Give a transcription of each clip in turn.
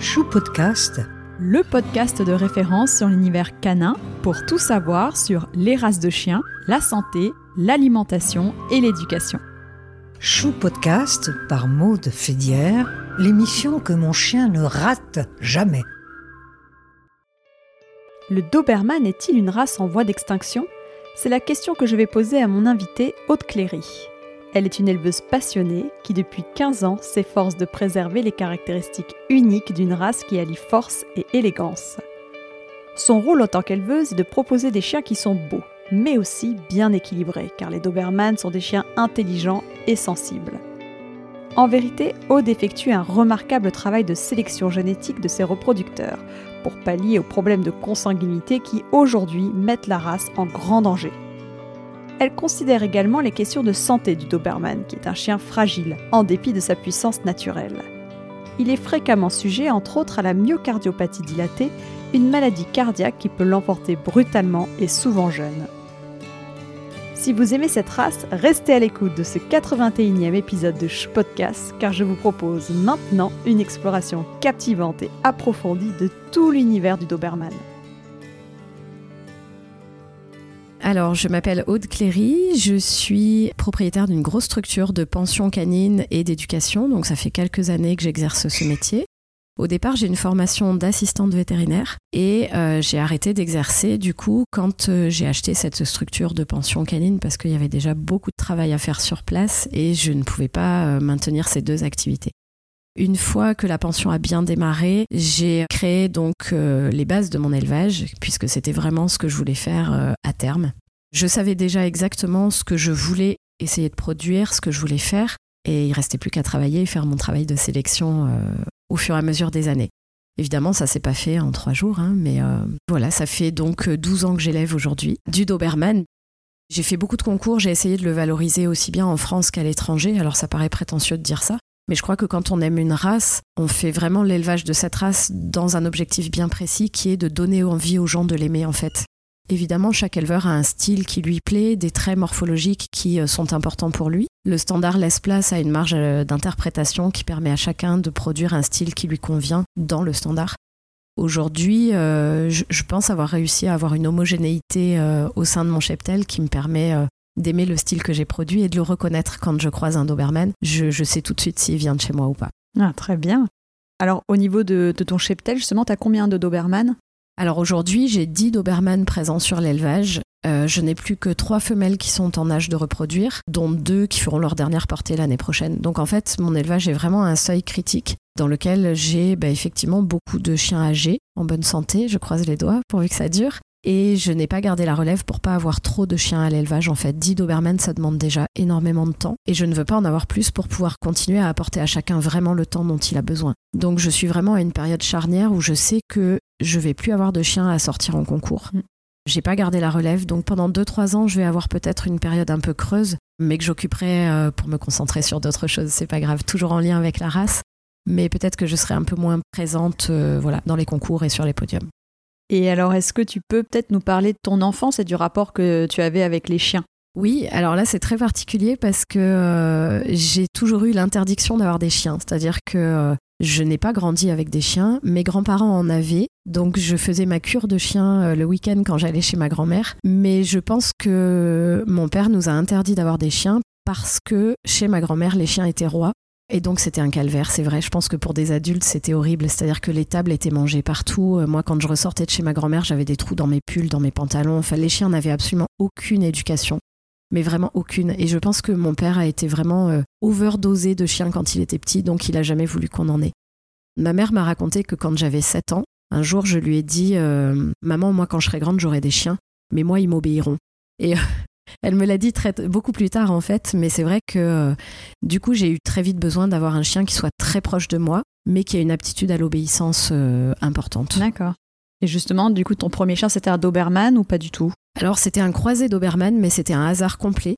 Chou Podcast, le podcast de référence sur l'univers canin pour tout savoir sur les races de chiens, la santé, l'alimentation et l'éducation. Chou Podcast par Maude Fédière, l'émission que mon chien ne rate jamais. Le Doberman est-il une race en voie d'extinction? C'est la question que je vais poser à mon invité Aude Cléry. Elle est une éleveuse passionnée qui depuis 15 ans s'efforce de préserver les caractéristiques uniques d'une race qui allie force et élégance. Son rôle en tant qu'éleveuse est de proposer des chiens qui sont beaux, mais aussi bien équilibrés, car les Dobermans sont des chiens intelligents et sensibles. En vérité, Aude effectue un remarquable travail de sélection génétique de ses reproducteurs pour pallier aux problèmes de consanguinité qui aujourd'hui mettent la race en grand danger. Elle considère également les questions de santé du Doberman, qui est un chien fragile, en dépit de sa puissance naturelle. Il est fréquemment sujet, entre autres, à la myocardiopathie dilatée, une maladie cardiaque qui peut l'emporter brutalement et souvent jeune. Si vous aimez cette race, restez à l'écoute de ce 81e épisode de Ch Podcast, car je vous propose maintenant une exploration captivante et approfondie de tout l'univers du Doberman. Alors, je m'appelle Aude Cléry, je suis propriétaire d'une grosse structure de pension canine et d'éducation, donc ça fait quelques années que j'exerce ce métier. Au départ, j'ai une formation d'assistante vétérinaire et euh, j'ai arrêté d'exercer du coup quand euh, j'ai acheté cette structure de pension canine parce qu'il y avait déjà beaucoup de travail à faire sur place et je ne pouvais pas euh, maintenir ces deux activités. Une fois que la pension a bien démarré, j'ai créé donc les bases de mon élevage, puisque c'était vraiment ce que je voulais faire à terme. Je savais déjà exactement ce que je voulais essayer de produire, ce que je voulais faire, et il restait plus qu'à travailler et faire mon travail de sélection au fur et à mesure des années. Évidemment, ça s'est pas fait en trois jours, hein, mais voilà, ça fait donc 12 ans que j'élève aujourd'hui du Doberman. J'ai fait beaucoup de concours, j'ai essayé de le valoriser aussi bien en France qu'à l'étranger, alors ça paraît prétentieux de dire ça, mais je crois que quand on aime une race, on fait vraiment l'élevage de cette race dans un objectif bien précis qui est de donner envie aux gens de l'aimer en fait. Évidemment, chaque éleveur a un style qui lui plaît, des traits morphologiques qui euh, sont importants pour lui. Le standard laisse place à une marge euh, d'interprétation qui permet à chacun de produire un style qui lui convient dans le standard. Aujourd'hui, euh, je, pense avoir réussi à avoir une homogénéité au sein de mon cheptel qui me permet d'aimer le style que j'ai produit et de le reconnaître quand je croise un Doberman. Je, sais tout de suite s'il vient de chez moi ou pas. Ah, très bien. Alors, au niveau de, ton cheptel, justement, tu as combien de Doberman? Alors aujourd'hui, j'ai 10 Doberman présents sur l'élevage. Euh, je n'ai plus que 3 femelles qui sont en âge de reproduire, dont 2 qui feront leur dernière portée l'année prochaine. Donc en fait, mon élevage est vraiment un seuil critique dans lequel j'ai bah, effectivement beaucoup de chiens âgés, en bonne santé, je croise les doigts pourvu que ça dure, et je n'ai pas gardé la relève pour pas avoir trop de chiens à l'élevage. En fait, 10 Doberman, ça demande déjà énormément de temps. Et je ne veux pas en avoir plus pour pouvoir continuer à apporter à chacun vraiment le temps dont il a besoin. Donc je suis vraiment à une période charnière où je sais que je vais plus avoir de chiens à sortir en concours. Mm. J'ai pas gardé la relève, donc pendant 2-3 ans, je vais avoir peut-être une période un peu creuse, mais que j'occuperai euh, pour me concentrer sur d'autres choses. C'est pas grave, toujours en lien avec la race, mais peut-être que je serai un peu moins présente euh, voilà, dans les concours et sur les podiums. Et alors, est-ce que tu peux peut-être nous parler de ton enfance et du rapport que tu avais avec les chiens? Oui, alors là c'est très particulier parce que euh, j'ai toujours eu l'interdiction d'avoir des chiens, c'est-à-dire que euh, je n'ai pas grandi avec des chiens, mes grands-parents en avaient, donc je faisais ma cure de chiens euh, le week-end quand j'allais chez ma grand-mère, mais je pense que mon père nous a interdit d'avoir des chiens parce que chez ma grand-mère les chiens étaient rois et donc c'était un calvaire, c'est vrai. Je pense que pour des adultes c'était horrible, c'est-à-dire que les tables étaient mangées partout. Euh, moi quand je ressortais de chez ma grand-mère, j'avais des trous dans mes pulls, dans mes pantalons. Enfin les chiens n'avaient absolument aucune éducation, mais vraiment aucune. Et je pense que mon père a été vraiment euh, overdosé de chiens quand il était petit, donc il a jamais voulu qu'on en ait. Ma mère m'a raconté que quand j'avais 7 ans, un jour je lui ai dit euh, Maman, moi quand je serai grande j'aurai des chiens, mais moi ils m'obéiront. Et elle me l'a dit très, beaucoup plus tard en fait, mais c'est vrai que euh, du coup j'ai eu très vite besoin d'avoir un chien qui soit très proche de moi, mais qui a une aptitude à l'obéissance euh, importante. D'accord. Et justement, du coup, ton premier chien c'était un Doberman ou pas du tout? Alors c'était un croisé Doberman, mais c'était un hasard complet.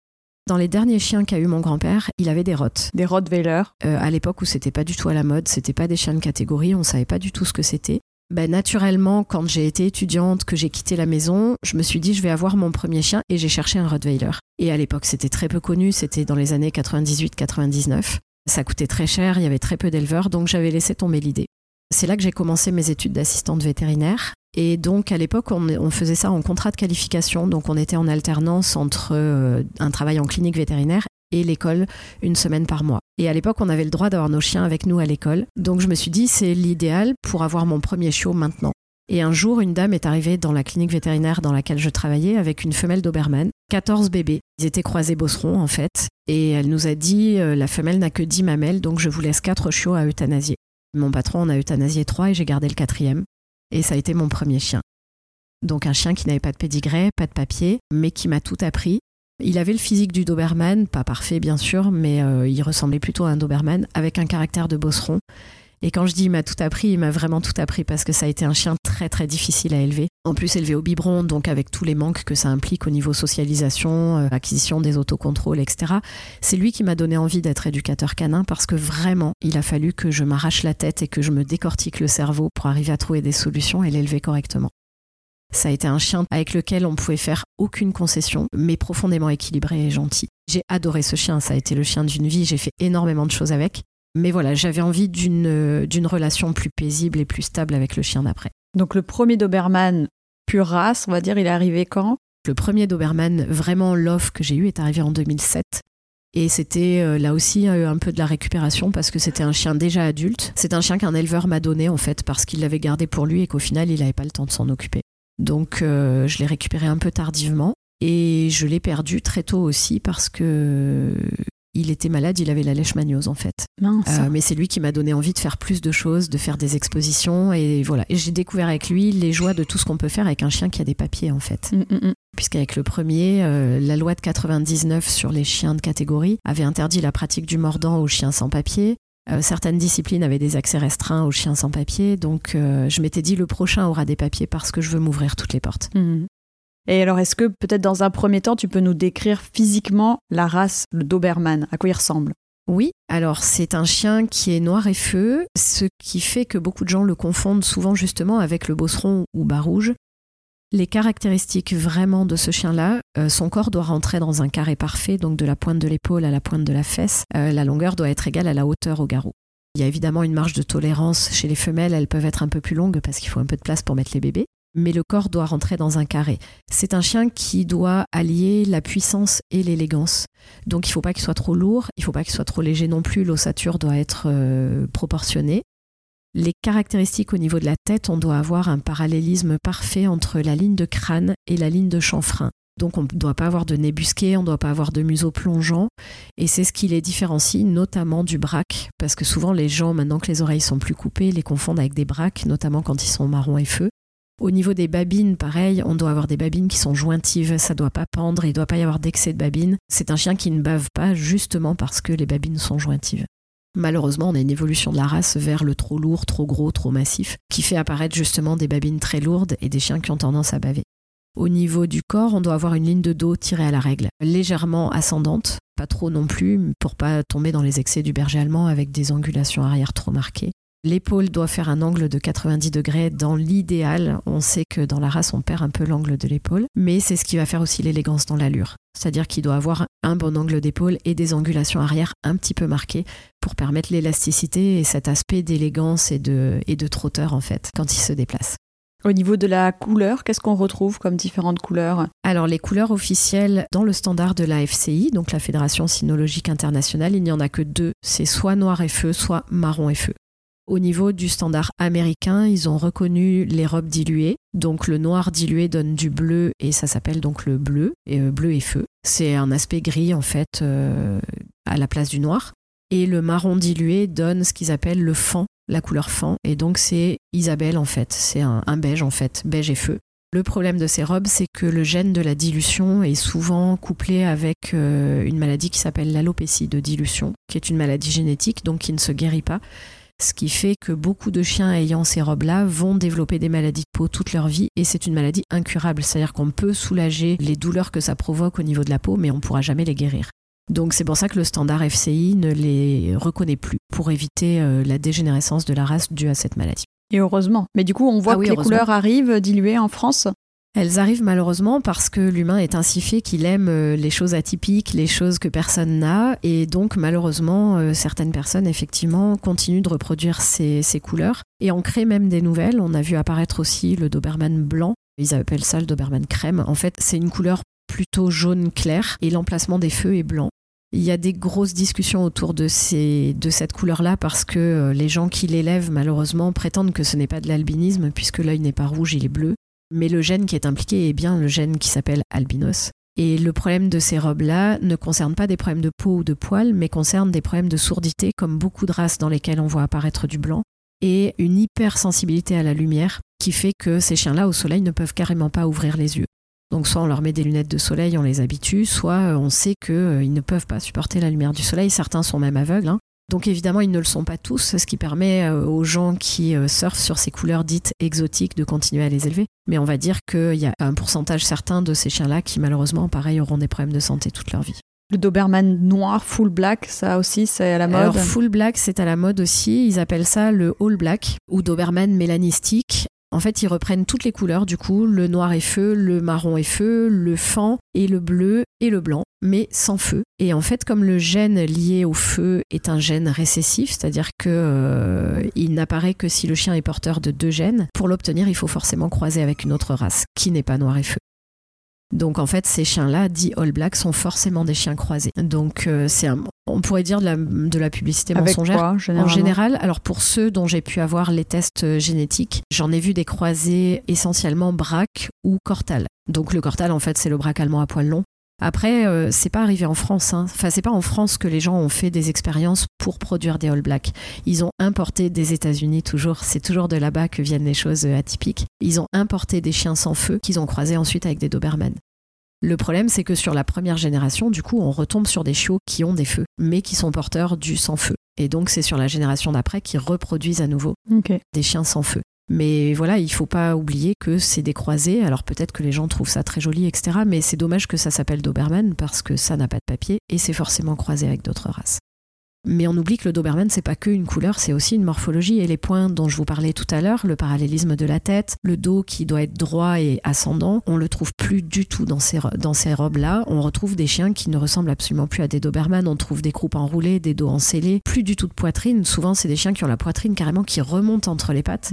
Dans les derniers chiens qu'a eu mon grand-père, il avait des rottes. Des Rottweiler euh, À l'époque où c'était pas du tout à la mode, c'était pas des chiens de catégorie, on savait pas du tout ce que c'était. Ben, naturellement, quand j'ai été étudiante, que j'ai quitté la maison, je me suis dit je vais avoir mon premier chien et j'ai cherché un Rottweiler. Et à l'époque, c'était très peu connu, c'était dans les années 98-99. Ça coûtait très cher, il y avait très peu d'éleveurs, donc j'avais laissé tomber l'idée. C'est là que j'ai commencé mes études d'assistante vétérinaire. Et donc à l'époque, on, faisait ça en contrat de qualification. Donc on était en alternance entre euh, un travail en clinique vétérinaire et l'école une semaine par mois. Et à l'époque, on avait le droit d'avoir nos chiens avec nous à l'école. Donc je me suis dit, c'est l'idéal pour avoir mon premier chiot maintenant. Et un jour, une dame est arrivée dans la clinique vétérinaire dans laquelle je travaillais avec une femelle Doberman, 14 bébés. Ils étaient croisés bosserons en fait. Et elle nous a dit, euh, la femelle n'a que 10 mamelles, donc je vous laisse 4 chiots à euthanasier. Mon patron en a euthanasié 3 et j'ai gardé le quatrième. Et ça a été mon premier chien. Donc un chien qui n'avait pas de pédigré, pas de papier, mais qui m'a tout appris. Il avait le physique du Doberman, pas parfait bien sûr, mais euh, il ressemblait plutôt à un Doberman, avec un caractère de bosseron. Et quand je dis il m'a tout appris, il m'a vraiment tout appris parce que ça a été un chien très très difficile à élever. En plus élevé au biberon, donc avec tous les manques que ça implique au niveau socialisation, euh, acquisition des autocontrôles, etc. C'est lui qui m'a donné envie d'être éducateur canin parce que vraiment, il a fallu que je m'arrache la tête et que je me décortique le cerveau pour arriver à trouver des solutions et l'élever correctement. Ça a été un chien avec lequel on pouvait faire aucune concession, mais profondément équilibré et gentil. J'ai adoré ce chien, ça a été le chien d'une vie, j'ai fait énormément de choses avec. Mais voilà, j'avais envie d'une, relation plus paisible et plus stable avec le chien d'après. Donc le premier Doberman pure race, on va dire, il est arrivé quand? Le premier Doberman vraiment love que j'ai eu est arrivé en 2007. Et c'était euh, là aussi euh, un peu de la récupération parce que c'était un chien déjà adulte. C'est un chien qu'un éleveur m'a donné en fait parce qu'il l'avait gardé pour lui et qu'au final il n'avait pas le temps de s'en occuper. Donc euh, je l'ai récupéré un peu tardivement et je l'ai perdu très tôt aussi parce que il était malade, il avait la leishmaniose en fait. Euh, mais c'est lui qui m'a donné envie de faire plus de choses, de faire des expositions et voilà. Et j'ai découvert avec lui les joies de tout ce qu'on peut faire avec un chien qui a des papiers en fait. Mm, mm, mm. Puisqu'avec le premier, euh, la loi de 99 sur les chiens de catégorie avait interdit la pratique du mordant aux chiens sans papier. Euh, certaines disciplines avaient des accès restreints aux chiens sans papier, donc je m'étais dit le prochain aura des papiers parce que je veux m'ouvrir toutes les portes. Et alors, est-ce que peut-être dans un premier temps, tu peux nous décrire physiquement la race, le Doberman, à quoi il ressemble? Oui, alors c'est un chien qui est noir et feu, ce qui fait que beaucoup de gens le confondent souvent justement avec le bosseron ou bas rouge. Les caractéristiques vraiment de ce chien-là, euh, son corps doit rentrer dans un carré parfait, donc de la pointe de l'épaule à la pointe de la fesse. Euh, la longueur doit être égale à la hauteur au garrot. Il y a évidemment une marge de tolérance chez les femelles, elles peuvent être un peu plus longues parce qu'il faut un peu de place pour mettre les bébés mais le corps doit rentrer dans un carré. C'est un chien qui doit allier la puissance et l'élégance. Donc il ne faut pas qu'il soit trop lourd, il ne faut pas qu'il soit trop léger non plus, l'ossature doit être euh, proportionnée. Les caractéristiques au niveau de la tête, on doit avoir un parallélisme parfait entre la ligne de crâne et la ligne de chanfrein. Donc on ne doit pas avoir de nez busqué, on ne doit pas avoir de museau plongeant, et c'est ce qui les différencie notamment du braque, parce que souvent les gens, maintenant que les oreilles sont plus coupées, les confondent avec des braques, notamment quand ils sont marron et feu. Au niveau des babines, pareil, on doit avoir des babines qui sont jointives, ça doit pas pendre, il ne doit pas y avoir d'excès de babines. C'est un chien qui ne bave pas justement parce que les babines sont jointives. Malheureusement, on a une évolution de la race vers le trop lourd, trop gros, trop massif, qui fait apparaître justement des babines très lourdes et des chiens qui ont tendance à baver. Au niveau du corps, on doit avoir une ligne de dos tirée à la règle, légèrement ascendante, pas trop non plus, pour pas tomber dans les excès du berger allemand avec des angulations arrière trop marquées. L'épaule doit faire un angle de 90 degrés dans l'idéal. On sait que dans la race, on perd un peu l'angle de l'épaule, mais c'est ce qui va faire aussi l'élégance dans l'allure. C'est-à-dire qu'il doit avoir un bon angle d'épaule et des angulations arrière un petit peu marquées pour permettre l'élasticité et cet aspect d'élégance et de, et de trotteur en fait quand il se déplace. Au niveau de la couleur, qu'est-ce qu'on retrouve comme différentes couleurs? Alors les couleurs officielles dans le standard de la FCI, donc la Fédération Cynologique Internationale, il n'y en a que deux, c'est soit noir et feu, soit marron et feu. Au niveau du standard américain, ils ont reconnu les robes diluées. Donc le noir dilué donne du bleu et ça s'appelle donc le bleu, et, euh, bleu et feu. C'est un aspect gris en fait euh, à la place du noir. Et le marron dilué donne ce qu'ils appellent le fan, la couleur fan. Et donc c'est Isabelle en fait, c'est un, beige en fait, beige et feu. Le problème de ces robes, c'est que le gène de la dilution est souvent couplé avec euh, une maladie qui s'appelle l'alopécie de dilution, qui est une maladie génétique, donc qui ne se guérit pas ce qui fait que beaucoup de chiens ayant ces robes-là vont développer des maladies de peau toute leur vie et c'est une maladie incurable, c'est-à-dire qu'on peut soulager les douleurs que ça provoque au niveau de la peau, mais on ne pourra jamais les guérir. Donc c'est pour ça que le standard FCI ne les reconnaît plus pour éviter euh, la dégénérescence de la race due à cette maladie. Et heureusement. Mais du coup, on voit ah que les couleurs arrivent diluées en France Elles arrivent malheureusement parce que l'humain est ainsi fait qu'il aime euh, les choses atypiques, les choses que personne n'a, et donc malheureusement euh, certaines personnes effectivement continuent de reproduire ces, couleurs et on crée même des nouvelles. On a vu apparaître aussi le Doberman blanc, ils appellent ça le Doberman crème. En fait, c'est une couleur plutôt jaune clair et l'emplacement des feux est blanc. Il y a des grosses discussions autour de, de cette couleur-là parce que euh, les gens qui l'élèvent, malheureusement, prétendent que ce n'est pas de l'albinisme puisque l'œil n'est pas rouge, il est bleu. Mais le gène qui est impliqué est bien le gène qui s'appelle albinos. Et le problème de ces robes-là ne concerne pas des problèmes de peau ou de poils, mais concerne des problèmes de sourdité, comme beaucoup de races dans lesquelles on voit apparaître du blanc, et une hypersensibilité à la lumière qui fait que ces chiens-là au soleil ne peuvent carrément pas ouvrir les yeux. Donc soit on leur met des lunettes de soleil, on les habitue, soit euh, on sait qu'ils euh, ne peuvent pas supporter la lumière du soleil. Certains sont même aveugles. Hein. Donc évidemment, ils ne le sont pas tous, ce qui permet euh, aux gens qui surfent sur ces couleurs dites exotiques de continuer à les élever. Mais on va dire qu'il y a un pourcentage certain de ces chiens-là qui malheureusement, pareil, auront des problèmes de santé toute leur vie. Le Doberman noir, full black, ça aussi, c'est à la mode Alors, full black, c'est à la mode aussi. Ils appellent ça le all black ou Doberman mélanistique. En fait, ils reprennent toutes les couleurs, du coup, le noir et feu, le marron et feu, le fan et le bleu et le blanc, mais sans feu. Et en fait, comme le gène lié au feu est un gène récessif, c'est-à-dire que euh, il n'apparaît que si le chien est porteur de deux gènes, pour l'obtenir, il faut forcément croiser avec une autre race qui n'est pas noir et feu. Donc en fait, ces chiens-là, dits All Black, sont forcément des chiens croisés. Donc euh, c'est on pourrait dire de la, de la publicité Avec mensongère. quoi, En général, alors pour ceux dont j'ai pu avoir les tests euh, génétiques, j'en ai vu des croisés essentiellement braque ou cortal. Donc le cortal, en fait, c'est le braque allemand à poil long. Après, euh, c'est pas arrivé en France. Hein. Enfin, c'est pas en France que les gens ont fait des expériences pour produire des All Black. Ils ont importé des États-Unis toujours. C'est toujours de là-bas que viennent les choses euh, atypiques. Ils ont importé des chiens sans feu qu'ils ont croisés ensuite avec des Doberman. Le problème, c'est que sur la première génération, du coup, on retombe sur des chiots qui ont des feux, mais qui sont porteurs du sans feu. Et donc, c'est sur la génération d'après qu'ils reproduisent à nouveau des chiens sans feu. Mais voilà, il faut pas oublier que c'est des croisés. Alors peut-être que les gens trouvent ça très joli, etc. Mais c'est dommage que ça s'appelle Doberman parce que ça n'a pas de papier et c'est forcément croisé avec d'autres races. Mais on oublie que le Doberman, c'est pas que une couleur, c'est aussi une morphologie et les points dont je vous parlais tout à l'heure, le parallélisme de la tête, le dos qui doit être droit et ascendant, on le trouve plus du tout dans ces, dans ces robes-là. On retrouve des chiens qui ne ressemblent absolument plus à des Doberman. On trouve des croupes enroulées, des dos encellés, plus du tout de poitrine. Souvent, c'est des chiens qui ont la poitrine carrément qui remonte entre les pattes,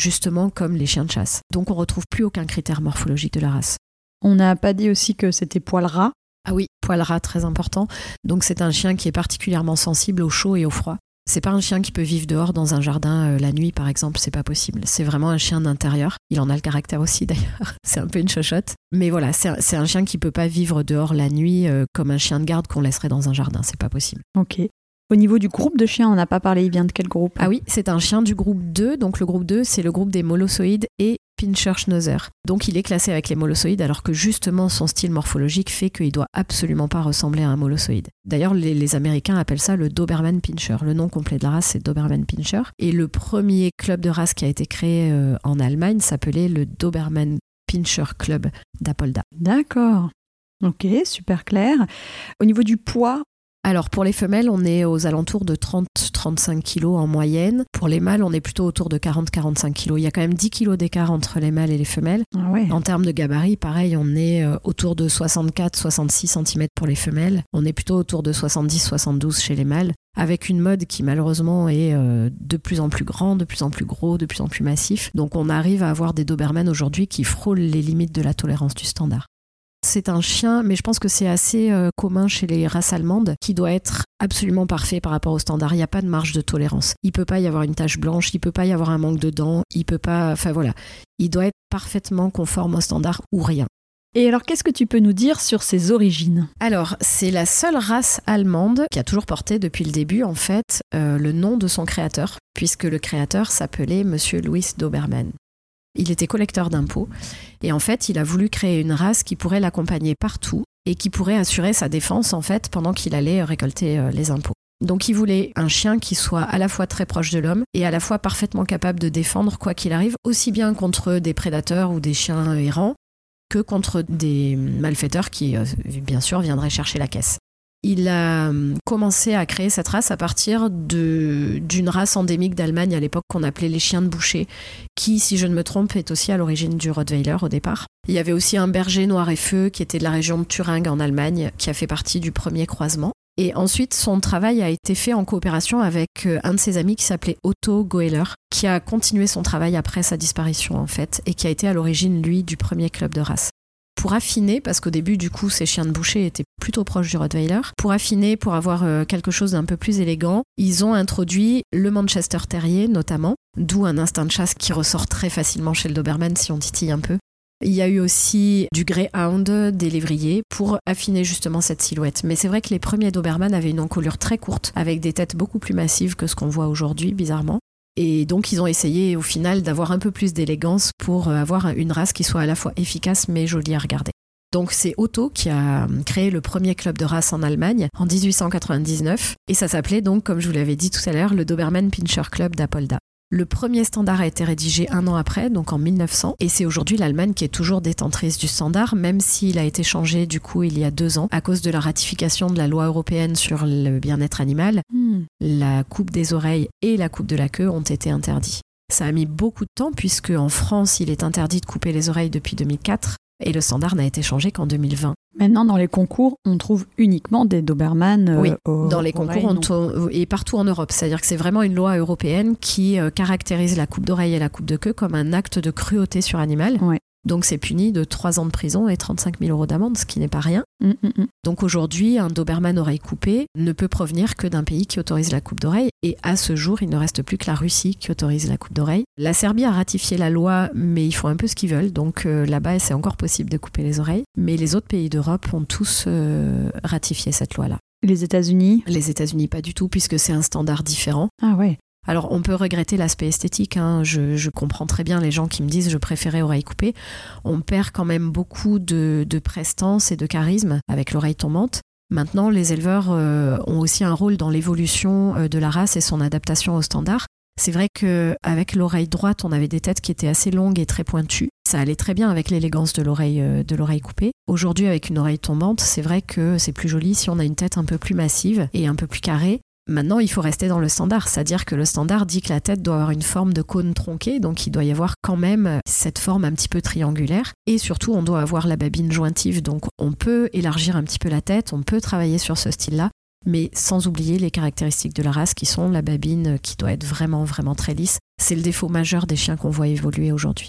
justement comme les chiens de chasse. Donc on retrouve plus aucun critère morphologique de la race. On n'a pas dit aussi que c'était poil ras. Ah oui, poil ras très important. Donc c'est un chien qui est particulièrement sensible au chaud et au froid. C'est pas un chien qui peut vivre dehors dans un jardin euh, la nuit par exemple, c'est pas possible. C'est vraiment un chien d'intérieur. Il en a le caractère aussi d'ailleurs. c'est un peu une chochotte. Mais voilà, c'est un, un chien qui peut pas vivre dehors la nuit euh, comme un chien de garde qu'on laisserait dans un jardin, c'est pas possible. Ok. Au niveau du groupe de chiens, on n'a pas parlé, il vient de quel groupe Ah oui, c'est un chien du groupe 2. Donc le groupe 2, c'est le groupe des molossoïdes et Pinscher Schnauzer. Donc il est classé avec les molossoïdes alors que justement son style morphologique fait qu'il doit absolument pas ressembler à un molossoïde. D'ailleurs, les, les Américains appellent ça le Doberman Pinscher. Le nom complet de la race, c'est Doberman Pinscher. Et le premier club de race qui a été créé euh, en Allemagne s'appelait le Doberman Pinscher Club d'Apolda. D'accord. Ok, super clair. Au niveau du poids, Alors pour les femelles, on est aux alentours de 30-35 kilos en moyenne. Pour les mâles, on est plutôt autour de 40-45 kilos. Il y a quand même 10 kilos d'écart entre les mâles et les femelles. ah ouais. En termes de gabarit, pareil, on est euh, autour de 64-66 cm pour les femelles. On est plutôt autour de 70-72 chez les mâles. Avec une mode qui malheureusement est euh, de plus en plus grand, de plus en plus gros, de plus en plus massif. Donc on arrive à avoir des Doberman aujourd'hui qui frôlent les limites de la tolérance du standard. C'est un chien, mais je pense que c'est assez euh, commun chez les races allemandes, qui doit être absolument parfait par rapport au standard. Il n'y a pas de marge de tolérance. Il peut pas y avoir une tache blanche, il peut pas y avoir un manque de dents, il peut pas. Enfin voilà, il doit être parfaitement conforme au standard ou rien. Et alors, qu'est-ce que tu peux nous dire sur ses origines? Alors, c'est la seule race allemande qui a toujours porté depuis le début, en fait, euh, le nom de son créateur, puisque le créateur s'appelait Monsieur Louis Doberman. Il était collecteur d'impôts et en fait, il a voulu créer une race qui pourrait l'accompagner partout et qui pourrait assurer sa défense en fait pendant qu'il allait récolter euh, les impôts. Donc il voulait un chien qui soit à la fois très proche de l'homme et à la fois parfaitement capable de défendre quoi qu'il arrive, aussi bien contre des prédateurs ou des chiens errants que contre des malfaiteurs qui, euh, bien sûr, viendraient chercher la caisse. Il a hum, commencé à créer cette race à partir d'une race endémique d'Allemagne à l'époque qu'on appelait les chiens de boucher, qui, si je ne me trompe, est aussi à l'origine du Rottweiler au départ. Il y avait aussi un berger noir et feu qui était de la région de Thuringe en Allemagne, qui a fait partie du premier croisement. Et ensuite, son travail a été fait en coopération avec euh, un de ses amis qui s'appelait Otto Goeller, qui a continué son travail après sa disparition en fait, et qui a été à l'origine, lui, du premier club de race pour affiner, parce qu'au début, du coup, ces chiens de boucher étaient plutôt proches du Rottweiler, pour affiner, pour avoir euh, quelque chose d'un peu plus élégant, ils ont introduit le Manchester Terrier notamment, d'où un instinct de chasse qui ressort très facilement chez le Doberman si on titille un peu. Il y a eu aussi du Greyhound, des lévriers, pour affiner justement cette silhouette. Mais c'est vrai que les premiers Doberman avaient une encolure très courte, avec des têtes beaucoup plus massives que ce qu'on voit aujourd'hui, bizarrement. Et donc, ils ont essayé au final d'avoir un peu plus d'élégance pour euh, avoir une race qui soit à la fois efficace mais jolie à regarder. Donc c'est Otto qui a créé le premier club de race en Allemagne en 1899 et ça s'appelait donc, comme je vous l'avais dit tout à l'heure, le Doberman Pinscher Club d'Apolda. Le premier standard a été rédigé un an après, donc en 1900, et c'est aujourd'hui l'Allemagne qui est toujours détentrice du standard, même s'il a été changé du coup il y a deux ans à cause de la ratification de la loi européenne sur le bien-être animal. Hmm. La coupe des oreilles et la coupe de la queue ont été interdits. Ça a mis beaucoup de temps puisque en France il est interdit de couper les oreilles depuis 2004 et le standard n'a été changé qu'en 2020. Maintenant, dans les concours, on trouve uniquement des Doberman. Euh, oui, dans les concours et partout en Europe. C'est-à-dire que c'est vraiment une loi européenne qui euh, caractérise la coupe d'oreille et la coupe de queue comme un acte de cruauté sur animal. Donc c'est puni de 3 ans de prison et 35 000 euros d'amende, ce qui n'est pas rien. Mm, mm, mm. Donc aujourd'hui, un Doberman oreille coupée ne peut provenir que d'un pays qui autorise la coupe d'oreille. Et à ce jour, il ne reste plus que la Russie qui autorise la coupe d'oreille. La Serbie a ratifié la loi, mais ils font un peu ce qu'ils veulent. Donc euh, là-bas, c'est encore possible de couper les oreilles. Mais les autres pays d'Europe ont tous euh, ratifié cette loi-là. Les États-Unis? Les États-Unis, pas du tout, puisque c'est un standard différent. Ah ouais. Alors on peut regretter l'aspect esthétique, hein. je, comprends très bien les gens qui me disent je préférais oreille coupée. On perd quand même beaucoup de, prestance et de charisme avec l'oreille tombante. Maintenant, les éleveurs euh, ont aussi un rôle dans l'évolution euh, de la race et son adaptation aux standards. C'est vrai qu'avec l'oreille droite, on avait des têtes qui étaient assez longues et très pointues. Ça allait très bien avec l'élégance de l'oreille euh, de l'oreille coupée. Aujourd'hui, avec une oreille tombante, c'est vrai que c'est plus joli si on a une tête un peu plus massive et un peu plus carrée. Maintenant, il faut rester dans le standard, c'est-à-dire que le standard dit que la tête doit avoir une forme de cône tronqué, donc il doit y avoir quand même cette forme un petit peu triangulaire. Et surtout, on doit avoir la babine jointive, donc on peut élargir un petit peu la tête, on peut travailler sur ce style-là, mais sans oublier les caractéristiques de la race qui sont la babine qui doit être vraiment, vraiment très lisse. C'est le défaut majeur des chiens qu'on voit évoluer aujourd'hui.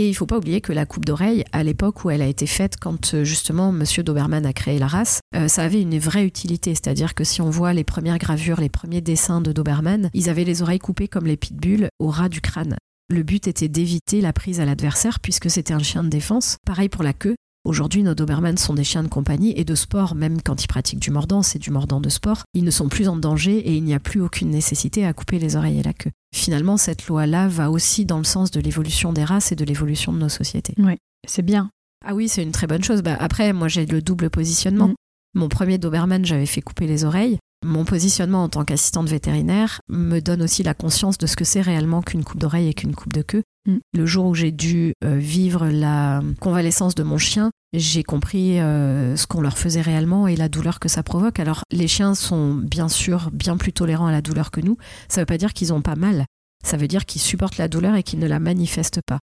Et il ne faut pas oublier que la coupe d'oreille, à l'époque où elle a été faite, quand euh, justement Monsieur Doberman a créé la race, euh, ça avait une vraie utilité. C'est-à-dire que si on voit les premières gravures, les premiers dessins de Doberman, ils avaient les oreilles coupées comme les pitbulls au ras du crâne. Le but était d'éviter la prise à l'adversaire puisque c'était un chien de défense. Pareil pour la queue. Aujourd'hui, nos Dobermans sont des chiens de compagnie et de sport, même quand ils pratiquent du mordant, c'est du mordant de sport. Ils ne sont plus en danger et il n'y a plus aucune nécessité à couper les oreilles et la queue. Finalement, cette loi-là va aussi dans le sens de l'évolution des races et de l'évolution de nos sociétés. Oui, c'est bien. Ah oui, c'est une très bonne chose. Bah, après, moi, j'ai le double positionnement. Mm. Mon premier Doberman, j'avais fait couper les oreilles. Mon positionnement en tant qu'assistante vétérinaire me donne aussi la conscience de ce que c'est réellement qu'une coupe d'oreille et qu'une coupe de queue. Mm. Le jour où j'ai dû euh, vivre la convalescence de mon chien, j'ai compris euh, ce qu'on leur faisait réellement et la douleur que ça provoque. Alors les chiens sont bien sûr bien plus tolérants à la douleur que nous. Ça ne veut pas dire qu'ils n'ont pas mal. Ça veut dire qu'ils supportent la douleur et qu'ils ne la manifestent pas.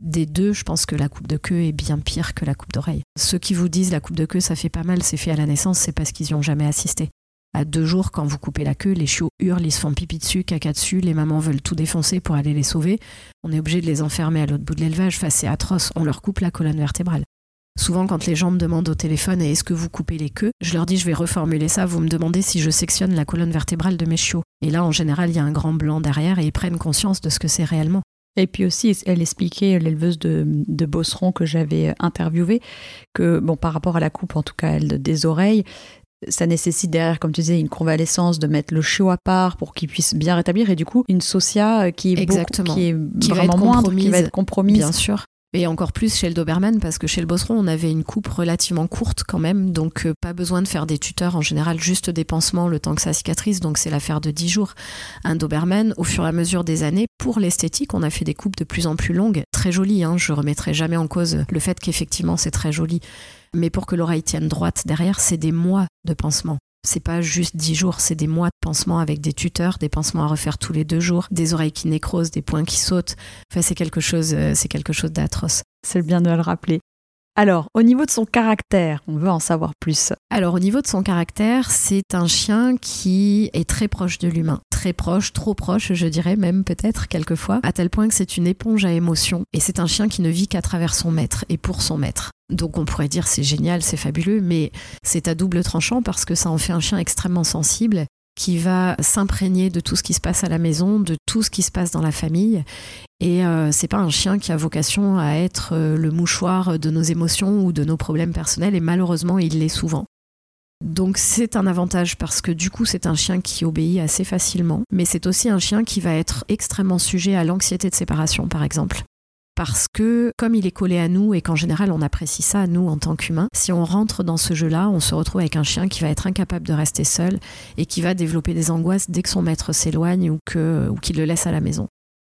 Des deux, je pense que la coupe de queue est bien pire que la coupe d'oreille. Ceux qui vous disent la coupe de queue ça fait pas mal, c'est fait à la naissance, c'est parce qu'ils n'y ont jamais assisté. À deux jours, quand vous coupez la queue, les chiots hurlent, ils se font pipi dessus, caca dessus, les mamans veulent tout défoncer pour aller les sauver. On est obligé de les enfermer à l'autre bout de l'élevage, c'est atroce, on leur coupe la colonne vertébrale. Souvent, quand les gens me demandent au téléphone est-ce que vous coupez les queues, je leur dis je vais reformuler ça. Vous me demandez si je sectionne la colonne vertébrale de mes chiots. Et là, en général, il y a un grand blanc derrière et ils prennent conscience de ce que c'est réellement. Et puis aussi, elle expliquait, l'éleveuse de, de que j'avais interviewée, que bon, par rapport à la coupe, en tout cas elle, des oreilles, ça nécessite derrière, comme tu disais, une convalescence, de mettre le chiot à part pour qu'il puisse bien rétablir, et du coup, une socia qui est, Exactement. qui est vraiment moindre, qui va être compromise. Bien sûr. Et encore plus chez le Doberman, parce que chez le Bosseron, on avait une coupe relativement courte quand même, donc euh, pas besoin de faire des tuteurs, en général juste des pansements le temps que ça cicatrise, donc c'est l'affaire de 10 jours. Un Doberman, au fur et à mesure des années, pour l'esthétique, on a fait des coupes de plus en plus longues, très jolies, hein, je remettrai jamais en cause le fait qu'effectivement c'est très joli. Mais pour que l'oreille tienne droite derrière, c'est des mois de pansement c'est pas juste dix jours, c'est des mois de pansement avec des tuteurs, des pansements à refaire tous les deux jours, des oreilles qui nécrosent, des poings qui sautent. Enfin, c'est quelque chose, euh, c'est quelque chose d'atroce. C'est bien de le rappeler. Alors, au niveau de son caractère, on veut en savoir plus. Alors, au niveau de son caractère, c'est un chien qui est très proche de l'humain. Très proche, trop proche, je dirais même peut-être quelquefois, à tel point que c'est une éponge à émotions. Et c'est un chien qui ne vit qu'à travers son maître et pour son maître. Donc on pourrait dire c'est génial, c'est fabuleux, mais c'est à double tranchant parce que ça en fait un chien extrêmement sensible qui va s'imprégner de tout ce qui se passe à la maison, de tout ce qui se passe dans la famille. Et euh, c'est pas un chien qui a vocation à être euh, le mouchoir de nos émotions ou de nos problèmes personnels, et malheureusement, il l'est souvent. Donc c'est un avantage parce que du coup c'est un chien qui obéit assez facilement, mais c'est aussi un chien qui va être extrêmement sujet à l'anxiété de séparation par exemple parce que comme il est collé à nous et qu'en général on apprécie ça nous en tant qu'humains, si on rentre dans ce jeu-là, on se retrouve avec un chien qui va être incapable de rester seul et qui va développer des angoisses dès que son maître s'éloigne ou que ou qu'il le laisse à la maison.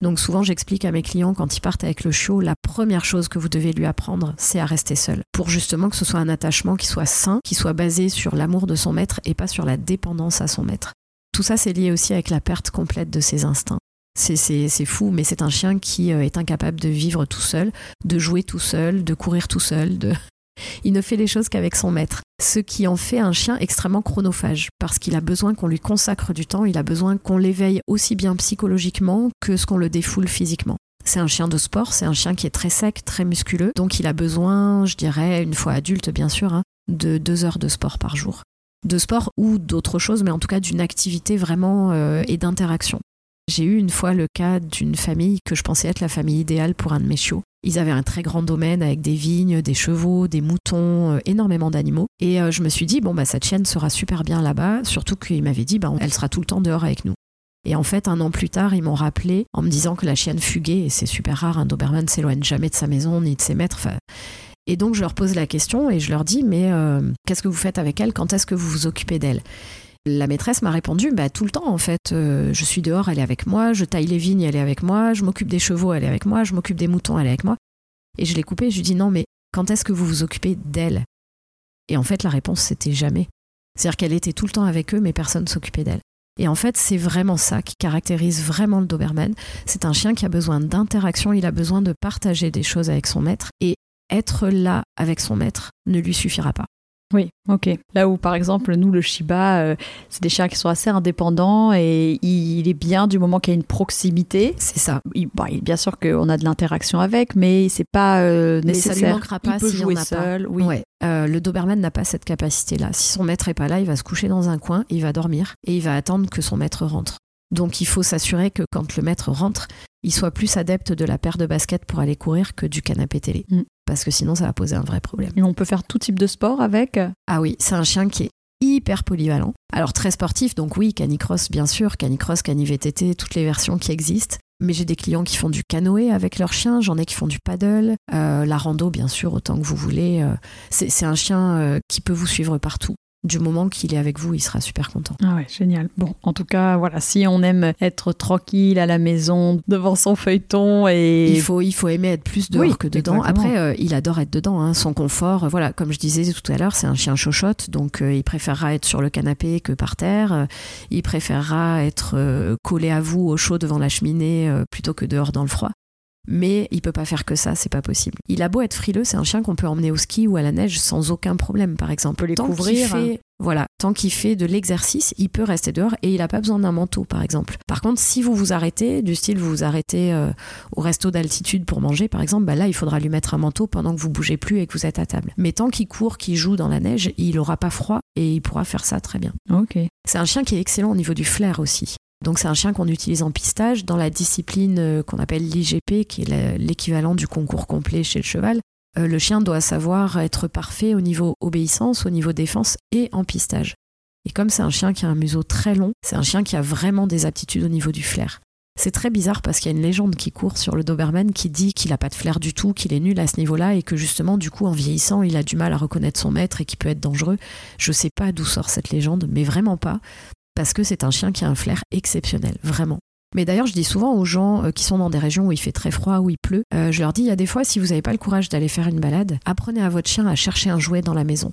Donc souvent j'explique à mes clients quand ils partent avec le chiot, la première chose que vous devez lui apprendre, c'est à rester seul pour justement que ce soit un attachement qui soit sain, qui soit basé sur l'amour de son maître et pas sur la dépendance à son maître. Tout ça, c'est lié aussi avec la perte complète de ses instincts. C'est fou, mais c'est un chien qui euh, est incapable de vivre tout seul, de jouer tout seul, de courir tout seul. De... Il ne fait les choses qu'avec son maître. Ce qui en fait un chien extrêmement chronophage, parce qu'il a besoin qu'on lui consacre du temps, il a besoin qu'on l'éveille aussi bien psychologiquement que ce qu'on le défoule physiquement. C'est un chien de sport, c'est un chien qui est très sec, très musculeux, donc il a besoin, je dirais, une fois adulte bien sûr, hein, de deux heures de sport par jour. De sport ou d'autre chose, mais en tout cas d'une activité vraiment euh, et d'interaction. J'ai eu une fois le cas d'une famille que je pensais être la famille idéale pour un de mes chiots. Ils avaient un très grand domaine avec des vignes, des chevaux, des moutons, euh, énormément d'animaux. Et euh, je me suis dit, bon, bah, cette chienne sera super bien là-bas, surtout qu'il m'avait dit, bah, elle sera tout le temps dehors avec nous. Et en fait, un an plus tard, ils m'ont rappelé en me disant que la chienne fuguait, et c'est super rare, un Doberman s'éloigne jamais de sa maison ni de ses maîtres. Et donc, je leur pose la question et je leur dis, mais euh, qu'est-ce que vous faites avec elle? Quand est-ce que vous vous occupez d'elle? La maîtresse m'a répondu bah, tout le temps en fait. Euh, je suis dehors, elle est avec moi. Je taille les vignes, elle est avec moi. Je m'occupe des chevaux, elle est avec moi. Je m'occupe des moutons, elle est avec moi. Et je l'ai coupée. Je lui dis non, mais quand est-ce que vous vous occupez d'elle? Et en fait, la réponse c'était jamais. C'est-à-dire qu'elle était tout le temps avec eux, mais personne s'occupait d'elle. Et en fait, c'est vraiment ça qui caractérise vraiment le Doberman. C'est un chien qui a besoin d'interaction, il a besoin de partager des choses avec son maître. Et être là avec son maître ne lui suffira pas. Oui, ok. Là où, par exemple, nous, le Shiba, euh, c'est des chiens qui sont assez indépendants et il est bien du moment qu'il y a une proximité. C'est ça. bien sûr qu'on a de l'interaction avec, mais c'est pas euh, nécessaire. Mais ça lui manquera pas il peut jouer seul. Oui. Euh, le Doberman n'a pas cette capacité-là. Si son maître est pas là, il va se coucher dans un coin, il va dormir et il va attendre que son maître rentre. Donc il faut s'assurer que quand le maître rentre, il soit plus adepte de la paire de baskets pour aller courir que du canapé télé. Mm. Parce que sinon, ça va poser un vrai problème. Et on peut faire tout type de sport avec Ah oui, c'est un chien qui est hyper polyvalent. Alors très sportif, donc oui, canicross bien sûr, canicross, canivtt, toutes les versions qui existent. Mais j'ai des clients qui font du canoë avec leur chien, j'en ai qui font du paddle, euh, la rando bien sûr, autant que vous voulez. Euh, c'est un chien euh, qui peut vous suivre partout du moment qu'il est avec vous, il sera super content. Ah ouais, génial. Bon, en tout cas, voilà, si on aime être tranquille à la maison, devant son feuilleton et... Il faut, il faut aimer être plus dehors que dedans. Après, euh, il adore être dedans, hein, son confort. Voilà, comme je disais tout à l'heure, c'est un chien chochotte, donc euh, il préférera être sur le canapé que par terre. il préférera être euh, collé à vous au chaud devant la cheminée plutôt que dehors dans le froid mais il peut pas faire que ça, c'est pas possible. Il a beau être frileux, c'est un chien qu'on peut emmener au ski ou à la neige sans aucun problème, par exemple. On peut les couvrir. voilà, tant qu'il fait de l'exercice, il peut rester dehors et il a pas besoin d'un manteau, par exemple. Par contre, si vous vous arrêtez, du style vous vous arrêtez euh, au resto d'altitude pour manger, par exemple, bah là, il faudra lui mettre un manteau pendant que vous bougez plus et que vous êtes à table. Mais tant qu'il court, qu'il joue dans la neige, il aura pas froid et il pourra faire ça très bien. Ok. C'est un chien qui est excellent au niveau du flair aussi. Donc c'est un chien qu'on utilise en pistage dans la discipline euh, qu'on appelle l'IGP, qui est l'équivalent du concours complet chez le cheval. Euh, le chien doit savoir être parfait au niveau obéissance, au niveau défense et en pistage. Et comme c'est un chien qui a un museau très long, c'est un chien qui a vraiment des aptitudes au niveau du flair. C'est très bizarre parce qu'il y a une légende qui court sur le Doberman qui dit qu'il n'a pas de flair du tout, qu'il est nul à ce niveau-là et que justement, du coup, en vieillissant, il a du mal à reconnaître son maître et qu'il peut être dangereux. Je sais pas d'où sort cette légende, mais vraiment pas, parce que c'est un chien qui a un flair exceptionnel, vraiment. Mais d'ailleurs, je dis souvent aux gens euh, qui sont dans des régions où il fait très froid, où il pleut, euh, je leur dis, il y a des fois, si vous n'avez pas le courage d'aller faire une balade, apprenez à votre chien à chercher un jouet dans la maison.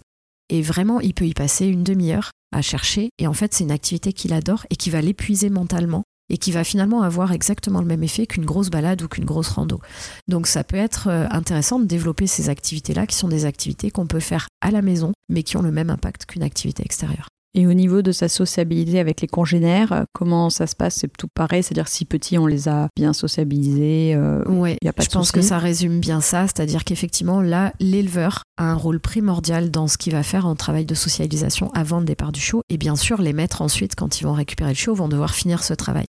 Et vraiment, il peut y passer une demi-heure à chercher. Et en fait, c'est une activité qu'il adore et qui va l'épuiser mentalement et qui va finalement avoir exactement le même effet qu'une grosse balade ou qu'une grosse rando. Donc ça peut être euh, intéressant de développer ces activités-là qui sont des activités qu'on peut faire à la maison mais qui ont le même impact qu'une activité extérieure. Et au niveau de sa sociabilité avec les congénères, euh, comment ça se passe? C'est tout pareil, c'est-à-dire si petit, on les a bien sociabilisés. Euh, oui, je pense que ça résume bien ça, c'est-à-dire qu'effectivement, là, l'éleveur a un rôle primordial dans ce qu'il va faire en travail de socialisation avant le départ du chiot. Et bien sûr, les maîtres ensuite, quand ils vont récupérer le chiot, vont devoir finir ce travail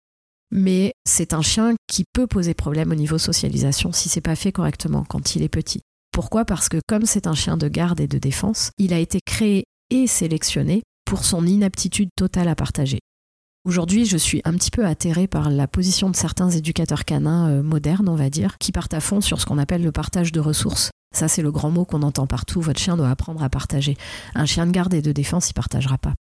mais c'est un chien qui peut poser problème au niveau socialisation si c'est pas fait correctement quand il est petit. Pourquoi? Parce que comme c'est un chien de garde et de défense, il a été créé et sélectionné pour son inaptitude totale à partager. Aujourd'hui, je suis un petit peu atterrée par la position de certains éducateurs canins euh, modernes, on va dire, qui partent à fond sur ce qu'on appelle le partage de ressources. Ça, c'est le grand mot qu'on entend partout. Votre chien doit apprendre à partager. Un chien de garde et de défense, il partagera pas.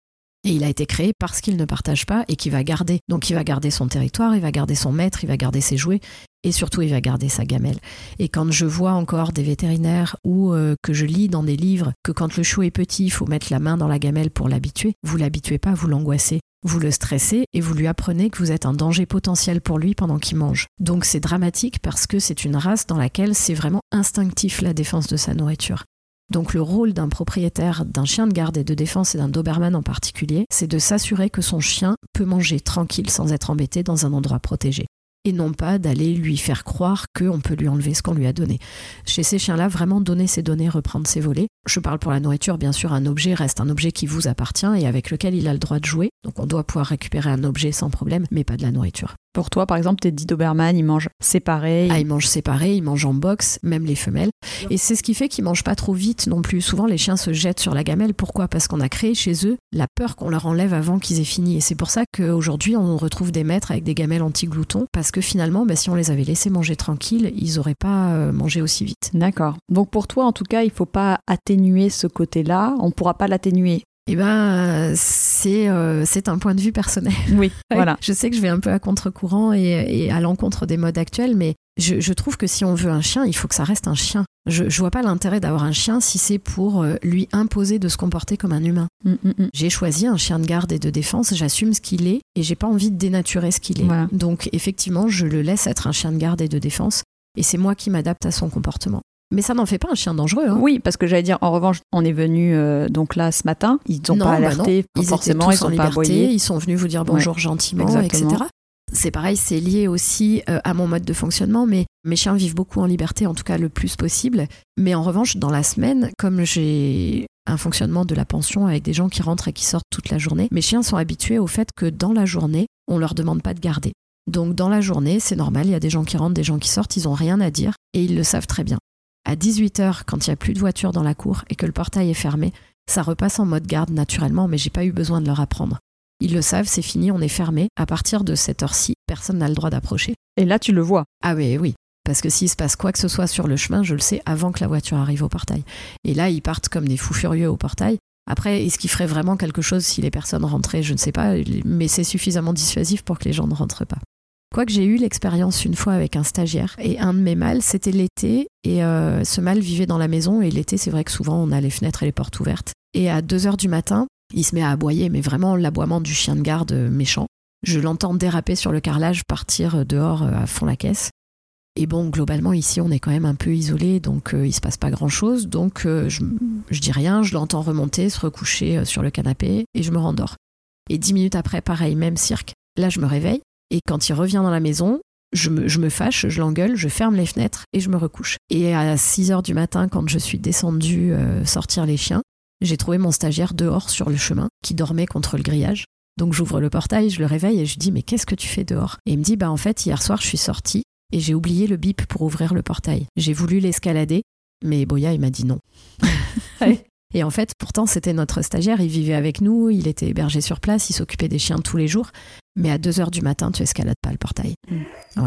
Et il a été créé parce qu'il ne partage pas et qu'il va garder. Donc il va garder son territoire, il va garder son maître, il va garder ses jouets et surtout il va garder sa gamelle. Et quand je vois encore des vétérinaires ou euh, que je lis dans des livres que quand le chou est petit, il faut mettre la main dans la gamelle pour l'habituer, vous l'habituez pas, vous l'angoissez. Vous le stressez et vous lui apprenez que vous êtes un danger potentiel pour lui pendant qu'il mange. Donc c'est dramatique parce que c'est une race dans laquelle c'est vraiment instinctif la défense de sa nourriture. Donc le rôle d'un propriétaire d'un chien de garde et de défense et d'un Doberman en particulier, c'est de s'assurer que son chien peut manger tranquille sans être embêté dans un endroit protégé et non pas d'aller lui faire croire qu'on peut lui enlever ce qu'on lui a donné. Chez ces chiens-là, vraiment donner ses données, reprendre ses volets. Je parle pour la nourriture, bien sûr, un objet reste un objet qui vous appartient et avec lequel il a le droit de jouer. Donc on doit pouvoir récupérer un objet sans problème, mais pas de la nourriture. Pour toi, par exemple, tes 10 Doberman, ils mangent séparés Ah, ils mangent séparés, ils mangent en box, même les femelles. Et c'est ce qui fait qu'ils mangent pas trop vite non plus. Souvent, les chiens se jettent sur la gamelle. Pourquoi? Parce qu'on a créé chez eux la peur qu'on leur enlève avant qu'ils aient fini. Et c'est pour ça qu'aujourd'hui, on retrouve des maîtres avec des gamelles anti-gloutons. Parce que finalement, bah, si on les avait laissés manger tranquilles, ils n'auraient pas euh, mangé aussi vite. D'accord. Donc pour toi, en tout cas, il faut pas atténuer ce côté-là. On pourra pas l'atténuer eh ben, c'est euh, c'est un point de vue personnel. Oui, voilà. Je sais que je vais un peu à contre-courant et, à l'encontre des modes actuels, mais je, trouve que si on veut un chien, il faut que ça reste un chien. Je, je vois pas l'intérêt d'avoir un chien si c'est pour euh, lui imposer de se comporter comme un humain. Mm, mm, mm. J'ai choisi un chien de garde et de défense, j'assume ce qu'il est et j'ai pas envie de dénaturer ce qu'il est. Donc effectivement, je le laisse être un chien de garde et de défense et c'est moi qui m'adapte à son comportement. Mais ça n'en fait pas un chien dangereux. Hein. Oui, parce que j'allais dire, en revanche, on est venu euh, donc là ce matin, ils n'ont pas bah alerté, ils forcément, ils sont pas aboyé. Ils sont venus vous dire bonjour gentiment, etc. C'est pareil, c'est lié aussi euh, à mon mode de fonctionnement, mais mes chiens vivent beaucoup en liberté, en tout cas le plus possible. Mais en revanche, dans la semaine, comme j'ai un fonctionnement de la pension avec des gens qui rentrent et qui sortent toute la journée, mes chiens sont habitués au fait que dans la journée, on leur demande pas de garder. Donc dans la journée, c'est normal, il y a des gens qui rentrent, des gens qui sortent, ils n'ont rien à dire et ils le savent très bien à 18h, quand il n'y a plus de voiture dans la cour et que le portail est fermé, ça repasse en mode garde naturellement, mais j'ai pas eu besoin de leur apprendre. Ils le savent, c'est fini, on est fermé. À partir de cette heure-ci, personne n'a le droit d'approcher. Et là, tu le vois. Ah oui, oui. Parce que s'il se passe quoi que ce soit sur le chemin, je le sais avant que la voiture arrive au portail. Et là, ils partent comme des fous furieux au portail. Après, est-ce qu'il ferait vraiment quelque chose si les personnes rentraient? Je ne sais pas, mais c'est suffisamment dissuasif pour que les gens ne rentrent pas. Quoique j'ai eu l'expérience une fois avec un stagiaire et un de mes mâles, c'était l'été et euh, ce mâle vivait dans la maison et l'été c'est vrai que souvent on a les fenêtres et les portes ouvertes. Et à 2 heures du matin, il se met à aboyer, mais vraiment l'aboiement du chien de garde euh, méchant. Je l'entends déraper sur le carrelage, partir euh, dehors à fond la caisse. Et bon, globalement, ici, on est quand même un peu isolé, donc il se passe pas grand-chose. Donc, je, je, dis rien, je l'entends remonter, se recoucher sur le canapé, et je me rendors. Et dix minutes après, pareil, même cirque. Là, je me réveille, et quand il revient dans la maison, je me, fâche, je l'engueule, je ferme les fenêtres et je me recouche. Et à 6 heures du matin, quand je suis descendue euh, sortir les chiens, j'ai trouvé mon stagiaire dehors sur le chemin, qui dormait contre le grillage. Donc j'ouvre le portail, je le réveille et je dis mais qu'est-ce que tu fais dehors? Et il me dit bah en fait hier soir je suis sortie et j'ai oublié le bip pour ouvrir le portail. J'ai voulu l'escalader, mais Boya il m'a dit non. Et en fait, pourtant, c'était notre stagiaire, il vivait avec nous, il était hébergé sur place, il s'occupait des chiens tous les jours. Mais à 2 heures du matin, tu escalades pas le portail. Mm.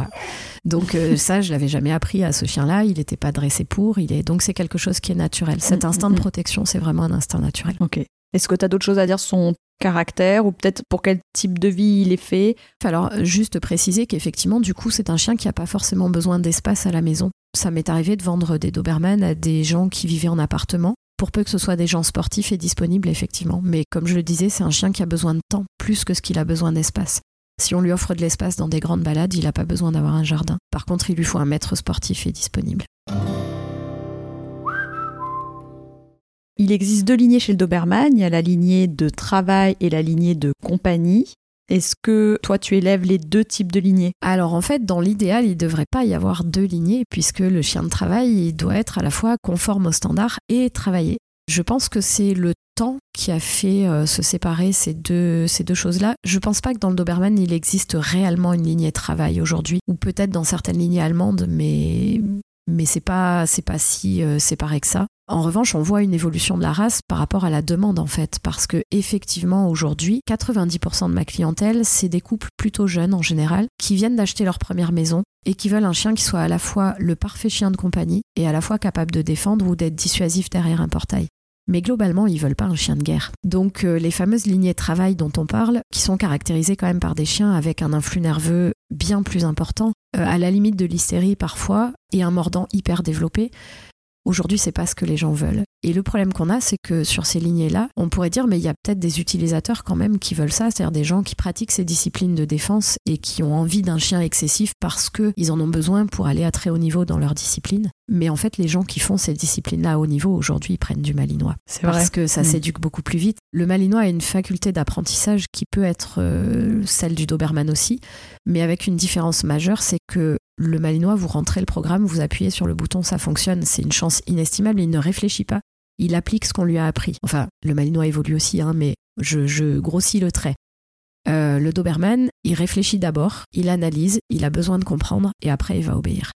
Donc euh, ça, je l'avais jamais appris à ce chien-là. Il n'était pas dressé pour. Il est donc c'est quelque chose qui est naturel. Cet Mm, instinct mm, de mm. protection, c'est vraiment un instinct naturel. Ok. Est-ce que tu as d'autres choses à dire sur son caractère ou peut-être pour quel type de vie il est fait? Alors, juste préciser qu'effectivement, du coup, c'est un chien qui n'a pas forcément besoin d'espace à la maison. Ça m'est arrivé de vendre des Doberman à des gens qui vivaient en appartement, pour peu que ce soit des gens sportifs et disponibles, effectivement. Mais comme je le disais, c'est un chien qui a besoin de temps plus que ce qu'il a besoin d'espace. Si on lui offre de l'espace dans des grandes balades, il n'a pas besoin d'avoir un jardin. Par contre, il lui faut un maître sportif et disponible. Il existe deux lignées chez le Doberman. Il y a la lignée de travail et la lignée de compagnie. Est-ce que toi, tu élèves les deux types de lignées? Alors en fait, dans l'idéal, il ne devrait pas y avoir deux lignées, puisque le chien de travail, il doit être à la fois conforme aux standards et travailler. Je pense que c'est le temps qui a fait euh, se séparer ces deux, ces deux choses-là. Je pense pas que dans le Doberman, il existe réellement une lignée travail aujourd'hui, ou peut-être dans certaines lignées allemandes, mais, mais c'est pas, c'est pas si euh, séparé que ça. En revanche, on voit une évolution de la race par rapport à la demande en fait, parce que effectivement aujourd'hui, 90% de ma clientèle, c'est des couples plutôt jeunes en général, qui viennent d'acheter leur première maison et qui veulent un chien qui soit à la fois le parfait chien de compagnie et à la fois capable de défendre ou d'être dissuasif derrière un portail. Mais globalement, ils veulent pas un chien de guerre. Donc euh, les fameuses lignées de travail dont on parle, qui sont caractérisées quand même par des chiens avec un influx nerveux bien plus important, euh, à la limite de l'hystérie parfois, et un mordant hyper développé, Aujourd'hui, c'est pas ce que les gens veulent. Et le problème qu'on a, c'est que sur ces lignées-là, on pourrait dire, mais il y a peut-être des utilisateurs quand même qui veulent ça, c'est-à-dire des gens qui pratiquent ces disciplines de défense et qui ont envie d'un chien excessif parce qu'ils en ont besoin pour aller à très haut niveau dans leur discipline. Mais en fait, les gens qui font ces disciplines-là à haut niveau, aujourd'hui, ils prennent du malinois. C'est Parce que ça Mm. s'éduque beaucoup plus vite. Le malinois a une faculté d'apprentissage qui peut être euh, celle du Doberman aussi, mais avec une différence majeure, c'est que le malinois, vous rentrez le programme, vous appuyez sur le bouton, ça fonctionne. C'est une chance inestimable, il ne réfléchit pas. Il applique ce qu'on lui a appris. Enfin, le malinois évolue aussi, hein, mais je, je grossis le trait. Euh, le Doberman, il réfléchit d'abord, il analyse, il a besoin de comprendre et après il va obéir.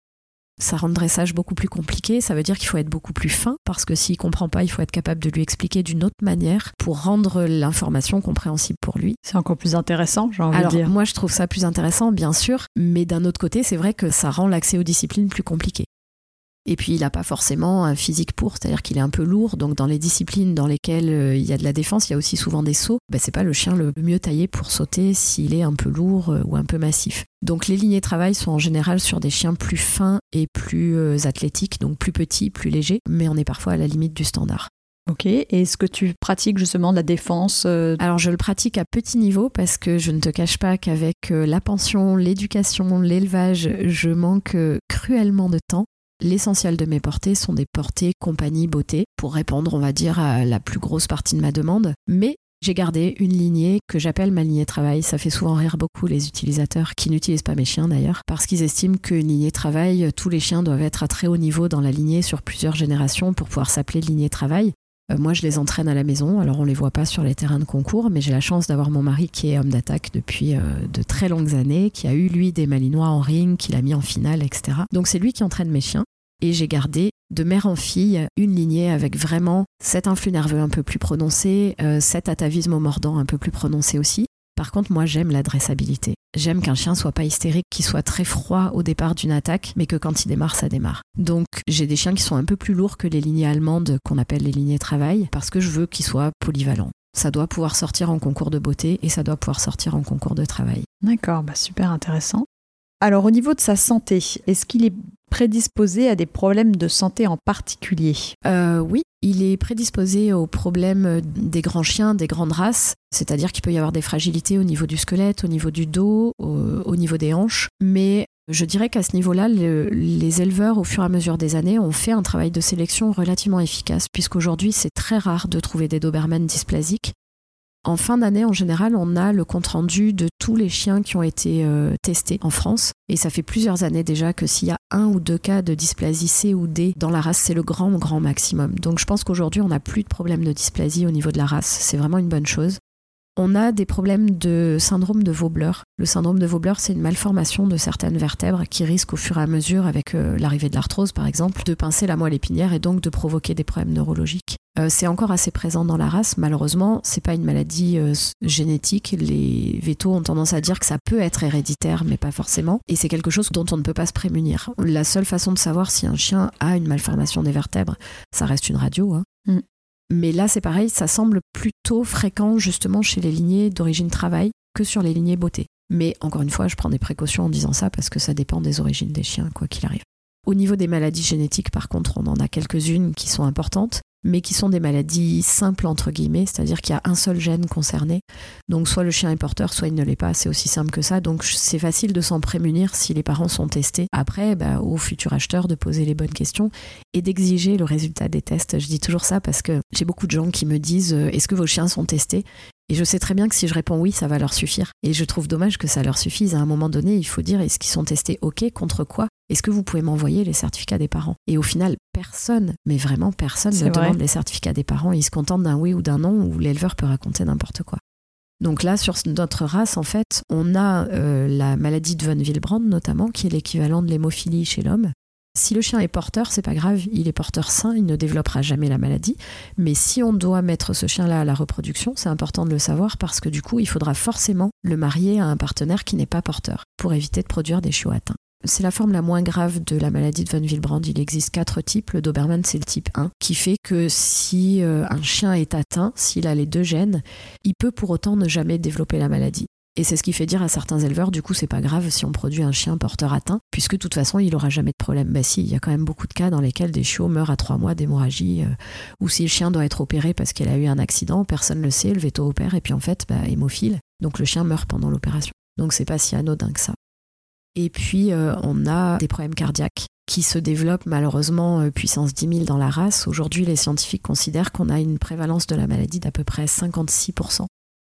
Ça rend le dressage beaucoup plus compliqué, ça veut dire qu'il faut être beaucoup plus fin parce que s'il comprend pas, il faut être capable de lui expliquer d'une autre manière pour rendre l'information compréhensible pour lui. C'est encore plus intéressant, j'ai envie Alors de dire. moi je trouve ça plus intéressant bien sûr, mais d'un autre côté c'est vrai que ça rend l'accès aux disciplines plus compliqué. Et puis il n'a pas forcément un physique pour, c'est-à-dire qu'il est un peu lourd, donc dans les disciplines dans lesquelles euh, il y a de la défense, il y a aussi souvent des sauts. Ben, c'est pas le chien le mieux taillé pour sauter s'il est un peu lourd euh, ou un peu massif. Donc les lignées de travail sont en général sur des chiens plus fins et plus euh, athlétiques, donc plus petits, plus légers, mais on est parfois à la limite du standard. Ok. Et est-ce que tu pratiques justement de la défense Alors je le pratique à petit niveau parce que je ne te cache pas qu'avec la pension, l'éducation, l'élevage, je manque cruellement de temps. L'essentiel de mes portées sont des portées compagnie beauté pour répondre, on va dire, à la plus grosse partie de ma demande. Mais j'ai gardé une lignée que j'appelle ma lignée travail. Ça fait souvent rire beaucoup les utilisateurs qui n'utilisent pas mes chiens d'ailleurs, parce qu'ils estiment qu'une lignée travail, tous les chiens doivent être à très haut niveau dans la lignée sur plusieurs générations pour pouvoir s'appeler lignée travail. Euh, moi, je les entraîne à la maison, alors on les voit pas sur les terrains de concours, mais j'ai la chance d'avoir mon mari qui est homme d'attaque depuis euh, de très longues années, qui a eu lui des malinois en ring, qu'il a mis en finale, etc. Donc c'est lui qui entraîne mes chiens. Et j'ai gardé de mère en fille une lignée avec vraiment cet influx nerveux un peu plus prononcé, euh, cet atavisme au mordant un peu plus prononcé aussi. Par contre, moi, j'aime la dressabilité. J'aime qu'un chien soit pas hystérique, qu'il soit très froid au départ d'une attaque, mais que quand il démarre, ça démarre. Donc, j'ai des chiens qui sont un peu plus lourds que les lignées allemandes qu'on appelle les lignées travail, parce que je veux qu'ils soient polyvalents. Ça doit pouvoir sortir en concours de beauté et ça doit pouvoir sortir en concours de travail. D'accord, bah super intéressant. Alors au niveau de sa santé, est-ce qu'il est prédisposé à des problèmes de santé en particulier? Euh, oui, il est prédisposé aux problèmes des grands chiens, des grandes races, c'est-à-dire qu'il peut y avoir des fragilités au niveau du squelette, au niveau du dos, au, au niveau des hanches, mais je dirais qu'à ce niveau-là, le- les éleveurs, au fur et à mesure des années, ont fait un travail de sélection relativement efficace, puisqu'aujourd'hui, c'est très rare de trouver des Doberman dysplasiques. En fin d'année, en général, on a le compte-rendu de tous les chiens qui ont été euh, testés en France. Et ça fait plusieurs années déjà que s'il y a un ou deux cas de dysplasie C ou D dans la race, c'est le grand, grand maximum. Donc je pense qu'aujourd'hui, on n'a plus de problème de dysplasie au niveau de la race. C'est vraiment une bonne chose. On a des problèmes de syndrome de Vobler. Le syndrome de Vobler, c'est une malformation de certaines vertèbres qui risque au fur et à mesure, avec euh, l'arrivée de l'arthrose par exemple, de pincer la moelle épinière et donc de provoquer des problèmes neurologiques. Euh, c'est encore assez présent dans la race. Malheureusement, c'est pas une maladie euh, génétique. Les vétos ont tendance à dire que ça peut être héréditaire, mais pas forcément. Et c'est quelque chose dont on ne peut pas se prémunir. La seule façon de savoir si un chien a une malformation des vertèbres, ça reste une radio. Hein. Mais là, c'est pareil, ça semble plutôt fréquent justement chez les lignées d'origine travail que sur les lignées beauté. Mais encore une fois, je prends des précautions en disant ça parce que ça dépend des origines des chiens, quoi qu'il arrive. Au niveau des maladies génétiques, par contre, on en a quelques-unes qui sont importantes mais qui sont des maladies simples entre guillemets, c'est-à-dire qu'il y a un seul gène concerné. Donc soit le chien est porteur, soit il ne l'est pas, c'est aussi simple que ça. Donc c'est facile de s'en prémunir si les parents sont testés. Après, bah, au futur acheteur de poser les bonnes questions et d'exiger le résultat des tests. Je dis toujours ça parce que j'ai beaucoup de gens qui me disent euh, est-ce que vos chiens sont testés? Et je sais très bien que si je réponds oui, ça va leur suffire. Et je trouve dommage que ça leur suffise. À un moment donné, il faut dire est-ce qu'ils sont testés? OK contre quoi? Est-ce que vous pouvez m'envoyer les certificats des parents? Et au final, personne, mais vraiment personne ne demande les certificats des parents. Ils se contentent d'un oui ou d'un non où l'éleveur peut raconter n'importe quoi. Donc là, sur notre race, en fait, on a euh, la maladie de von Willebrand notamment, qui est l'équivalent de l'hémophilie chez l'homme, si le chien est porteur, c'est pas grave, il est porteur sain, il ne développera jamais la maladie. Mais si on doit mettre ce chien-là à la reproduction, c'est important de le savoir parce que du coup, il faudra forcément le marier à un partenaire qui n'est pas porteur pour éviter de produire des chiots atteints. C'est la forme la moins grave de la maladie de von Willebrand. Il existe quatre types. Le Doberman, c'est le type 1, qui fait que si euh, un chien est atteint, s'il a les deux gènes, il peut pour autant ne jamais développer la maladie. Et c'est ce qui fait dire à certains éleveurs, du coup, c'est pas grave si on produit un chien porteur atteint, puisque de toute façon, il aura jamais de problème. Bah si, il y a quand même beaucoup de cas dans lesquels des chiots meurent à trois mois d'hémorragie, euh, ou si le chien doit être opéré parce qu'il a eu un accident, personne ne le sait, le veto opère, et puis en fait, bah, hémophile, donc le chien meurt pendant l'opération. Donc c'est pas si anodin que ça. Et puis, euh, on a des problèmes cardiaques qui se développent malheureusement euh, puissance 10 000 dans la race. Aujourd'hui, les scientifiques considèrent qu'on a une prévalence de la maladie d'à peu près 56%.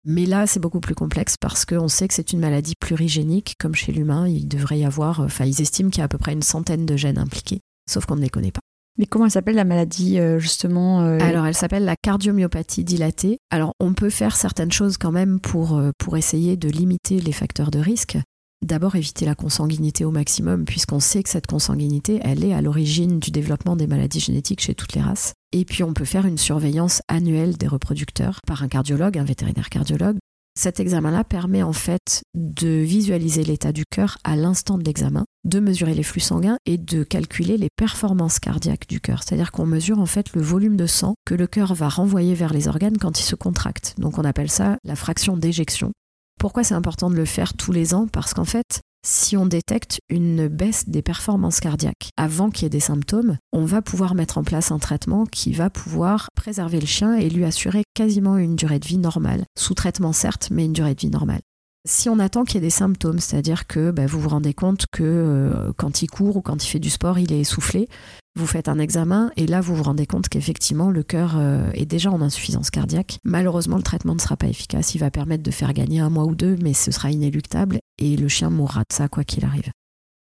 Mais là, c'est beaucoup plus complexe parce qu'on sait que c'est une maladie plurigénique, comme chez l'humain. Il devrait y avoir, enfin, ils estiment qu'il y a à peu près une centaine de gènes impliqués, sauf qu'on ne les connaît pas. Mais comment elle s'appelle la maladie euh, justement euh, Alors elle s'appelle la cardiomyopathie dilatée. Alors on peut faire certaines choses quand même pour, euh, pour essayer de limiter les facteurs de risque. D'abord éviter la consanguinité au maximum puisqu'on sait que cette consanguinité, elle est à l'origine du développement des maladies génétiques chez toutes les races. Et puis on peut faire une surveillance annuelle des reproducteurs par un cardiologue, un vétérinaire cardiologue. Cet examen-là permet en fait de visualiser l'état du cœur à l'instant de l'examen, de mesurer les flux sanguins et de calculer les performances cardiaques du cœur. C'est-à-dire qu'on mesure en fait le volume de sang que le cœur va renvoyer vers les organes quand il se contracte. Donc on appelle ça la fraction d'éjection. Pourquoi c'est important de le faire tous les ans? Parce qu'en fait, si on détecte une baisse des performances cardiaques avant qu'il y ait des symptômes, on va pouvoir mettre en place un traitement qui va pouvoir préserver le chien et lui assurer quasiment une durée de vie normale. Sous traitement certes, mais une durée de vie normale. Si on attend qu'il y ait des symptômes, c'est-à-dire que bah, vous vous rendez compte que euh, quand il court ou quand il fait du sport, il est essoufflé, vous faites un examen et là vous vous rendez compte qu'effectivement le cœur euh, est déjà en insuffisance cardiaque. Malheureusement, le traitement ne sera pas efficace. Il va permettre de faire gagner un mois ou deux, mais ce sera inéluctable et le chien mourra de ça quoi qu'il arrive.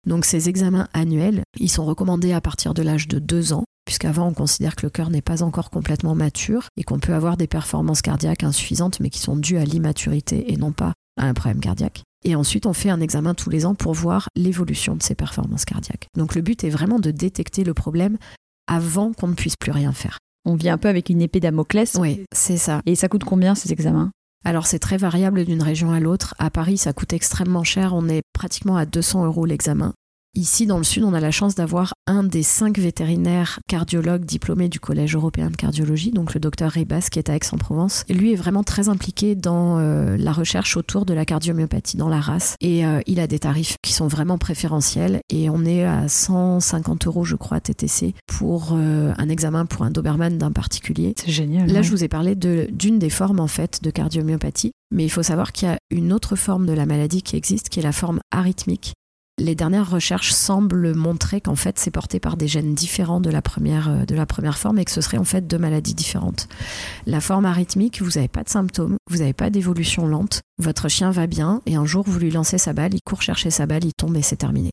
Donc ces examens annuels, ils sont recommandés à partir de l'âge de 2 ans, puisqu'avant on considère que le cœur n'est pas encore complètement mature et qu'on peut avoir des performances cardiaques insuffisantes mais qui sont dues à l'immaturité et non pas un problème cardiaque. Et ensuite, on fait un examen tous les ans pour voir l'évolution de ses performances cardiaques. Donc le but est vraiment de détecter le problème avant qu'on ne puisse plus rien faire. On vient un peu avec une épée Damoclès. Oui, c'est ça. Et ça coûte combien ces examens? Alors c'est très variable d'une région à l'autre. À Paris, ça coûte extrêmement cher. On est pratiquement à 200 euros l'examen. Ici, dans le Sud, on a la chance d'avoir un des cinq vétérinaires cardiologues diplômés du Collège européen de cardiologie, donc le docteur Ribas, qui est à Aix-en-Provence. Lui est vraiment très impliqué dans euh, la recherche autour de la cardiomyopathie dans la race. Et euh, il a des tarifs qui sont vraiment préférentiels. Et on est à 150 euros, je crois, TTC, pour euh, un examen pour un Doberman d'un particulier. C'est génial. Là, je vous ai parlé d'une des formes, en fait, de cardiomyopathie. Mais il faut savoir qu'il y a une autre forme de la maladie qui existe, qui est la forme arythmique les dernières recherches semblent montrer qu'en fait c'est porté par des gènes différents de la première, euh, de la première forme et que ce serait en fait deux maladies différentes. La forme arythmique, vous n'avez pas de symptômes, vous n'avez pas d'évolution lente, votre chien va bien et un jour vous lui lancez sa balle, il court chercher sa balle, il tombe et c'est terminé.